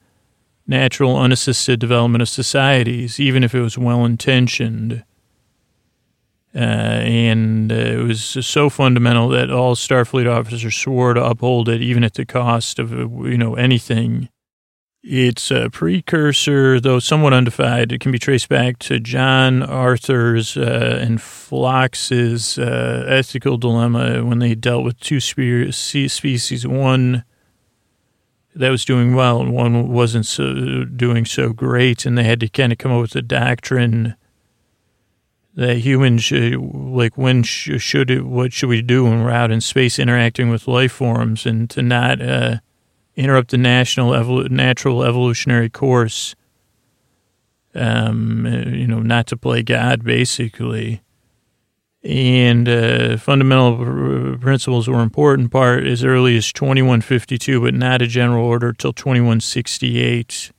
A: natural, unassisted development of societies, even if it was well intentioned. Uh, and uh, it was so fundamental that all Starfleet officers swore to uphold it, even at the cost of you know anything. Its a precursor, though somewhat undefined, it can be traced back to Jonathan Archer's uh, and Phlox's uh, ethical dilemma when they dealt with two species, one that was doing well and one wasn't so, doing so great, and they had to kind of come up with a doctrine that humans should, like when sh- should it, what should we do when we're out in space interacting with life forms and to not uh, interrupt the national natural evolutionary course. Um, you know, not to play God, basically. And uh, fundamental principles were important part as early as 2152, but not a general order till 2168.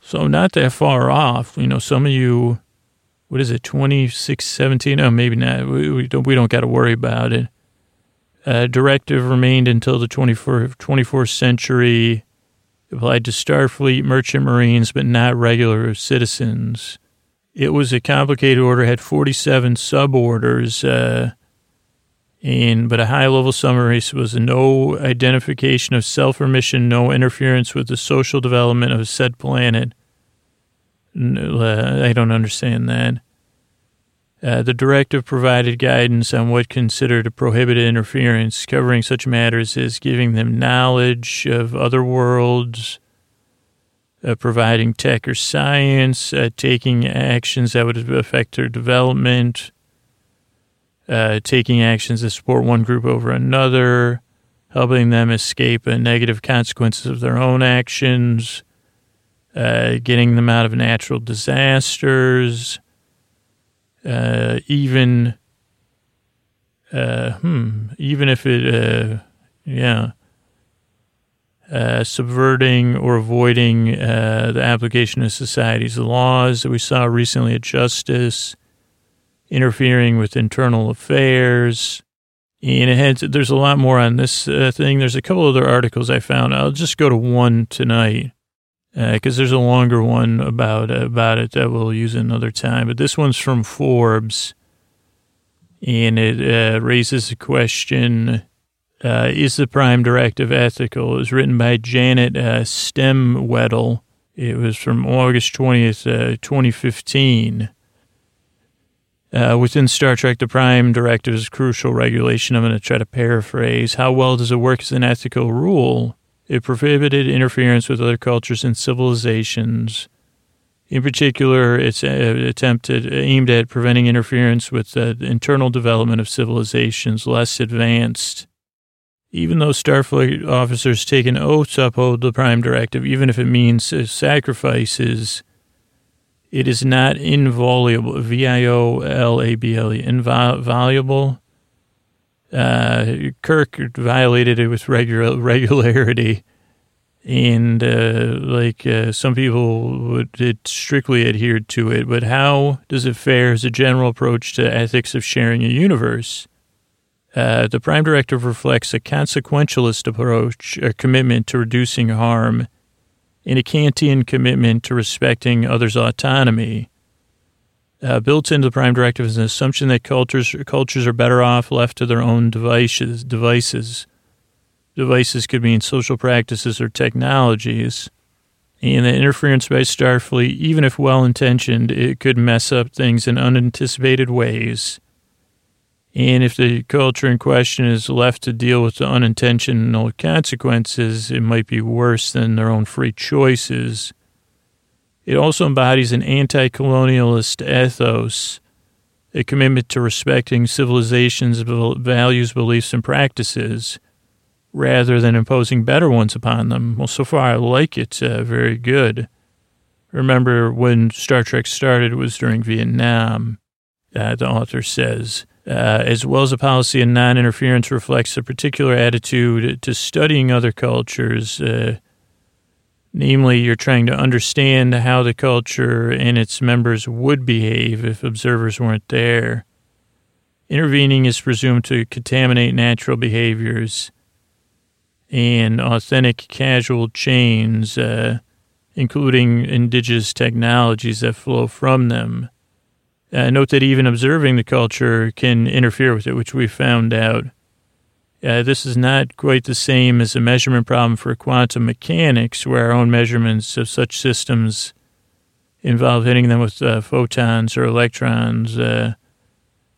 A: So not that far off. You know, some of you, what is it, 2617? Oh, maybe not. We, we don't, we don't got to worry about it uh, directive remained until the 24th, 24th century, applied to Starfleet, merchant marines, but not regular citizens. It was a complicated order, had 47 suborders, uh, and but a high-level summary was no identification of self or mission, no interference with the social development of said planet. Uh, I don't understand that. Uh, the directive provided guidance on what considered a prohibited interference, covering such matters as giving them knowledge of other worlds, uh, providing tech or science, uh, taking actions that would affect their development, uh, taking actions that support one group over another, helping them escape negative consequences of their own actions, uh, getting them out of natural disasters uh, even uh, hmm, even if it uh, yeah uh, subverting or avoiding uh, the application of society's laws. That we saw recently at justice interfering with internal affairs. And it had, there's a lot more on this uh, thing. There's a couple other articles i found. I'll just go to one tonight because uh, there's a longer one about about it that we'll use another time. But this one's from Forbes, and it uh, raises the question: uh, Is the Prime Directive ethical? It was written by Janet uh, Stemwedel. It was from August twentieth, uh, twenty fifteen. Uh, within Star Trek, the Prime Directive is a crucial regulation. I'm going to try to paraphrase. How well does it work as an ethical rule? It prohibited interference with other cultures and civilizations. In particular, it's uh, attempted aimed at preventing interference with the internal development of civilizations less advanced. Even though Starfleet officers take an oath to uphold the Prime Directive, even if it means uh, sacrifices, it is not inviolable. V i o l a b l e inviolable uh, Kirk violated it with regular regularity, and uh, like uh, some people would it strictly adhered to it. But how does it fare as a general approach to ethics of sharing a universe? Uh, the Prime Directive reflects a consequentialist approach, a commitment to reducing harm, and a Kantian commitment to respecting others' autonomy. Uh, built into the Prime Directive is an assumption that cultures cultures are better off left to their own devices. Devices, devices could mean social practices or technologies, and that interference by Starfleet, even if well intentioned, it could mess up things in unanticipated ways. And if the culture in question is left to deal with the unintentional consequences, it might be worse than their own free choices. It also embodies an anti colonialist ethos, a commitment to respecting civilization's values, beliefs, and practices rather than imposing better ones upon them. Well, so far I like it uh, very good. Remember when Star Trek started, it was during Vietnam, uh, the author says. Uh, as well as a policy of non interference reflects a particular attitude to studying other cultures uh, Namely, you're trying to understand how the culture and its members would behave if observers weren't there. Intervening is presumed to contaminate natural behaviors and authentic causal chains, uh, including indigenous technologies that flow from them. Uh, note that even observing the culture can interfere with it, which we found out Uh, this is not quite the same as a measurement problem for quantum mechanics, where our own measurements of such systems involve hitting them with uh, photons or electrons uh,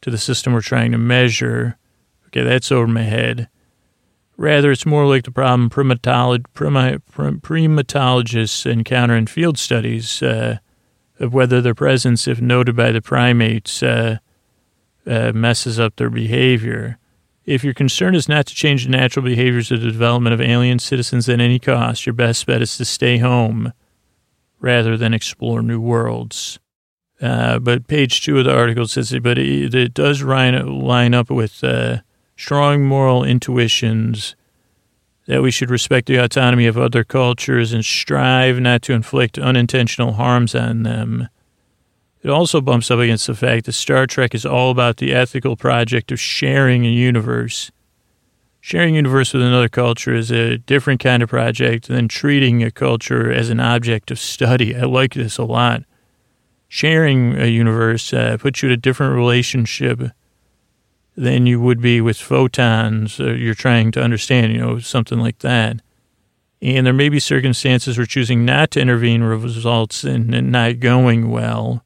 A: to the system we're trying to measure. Okay, that's over my head. Rather, it's more like the problem primi- primatologists encounter in field studies uh, of whether their presence, if noted by the primates, uh, uh, messes up their behavior. If your concern is not to change the natural behaviors of the development of alien citizens at any cost, your best bet is to stay home rather than explore new worlds. Uh, but page two of the article says, it, but it, it does line, line up with uh, strong moral intuitions that we should respect the autonomy of other cultures and strive not to inflict unintentional harms on them. It also bumps up against the fact that Star Trek is all about the ethical project of sharing a universe. Sharing a universe with another culture is a different kind of project than treating a culture as an object of study. I like this a lot. Sharing a universe uh, puts you in a different relationship than you would be with photons. Uh, you're trying to understand, you know, something like that. And there may be circumstances where choosing not to intervene results in not going well.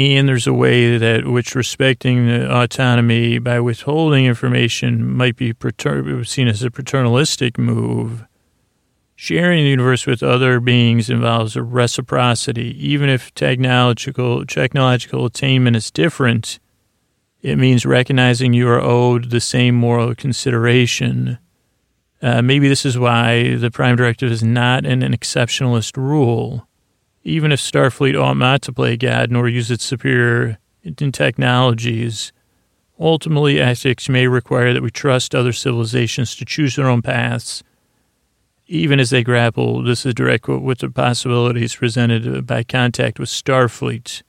A: And there's a way that which respecting the autonomy by withholding information might be pater- seen as a paternalistic move. Sharing the universe with other beings involves a reciprocity. Even if technological technological attainment is different, it means recognizing you are owed the same moral consideration. Uh, maybe this is why the Prime Directive is not an, an exceptionalist rule even if Starfleet ought not to play God nor use its superior technologies, ultimately ethics may require that we trust other civilizations to choose their own paths, even as they grapple, this is direct quote, with the possibilities presented by contact with Starfleet.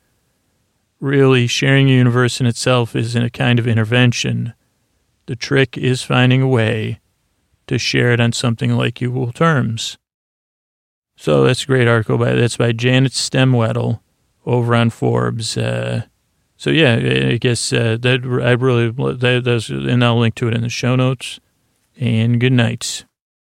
A: Really, sharing a universe in itself is a kind of intervention. The trick is finding a way to share it on something like equal terms. So that's a great article by that's by Janet Stemwedel over on Forbes. Uh, so yeah, I guess uh, that I really that, that's and I'll link to it in the show notes. And good night.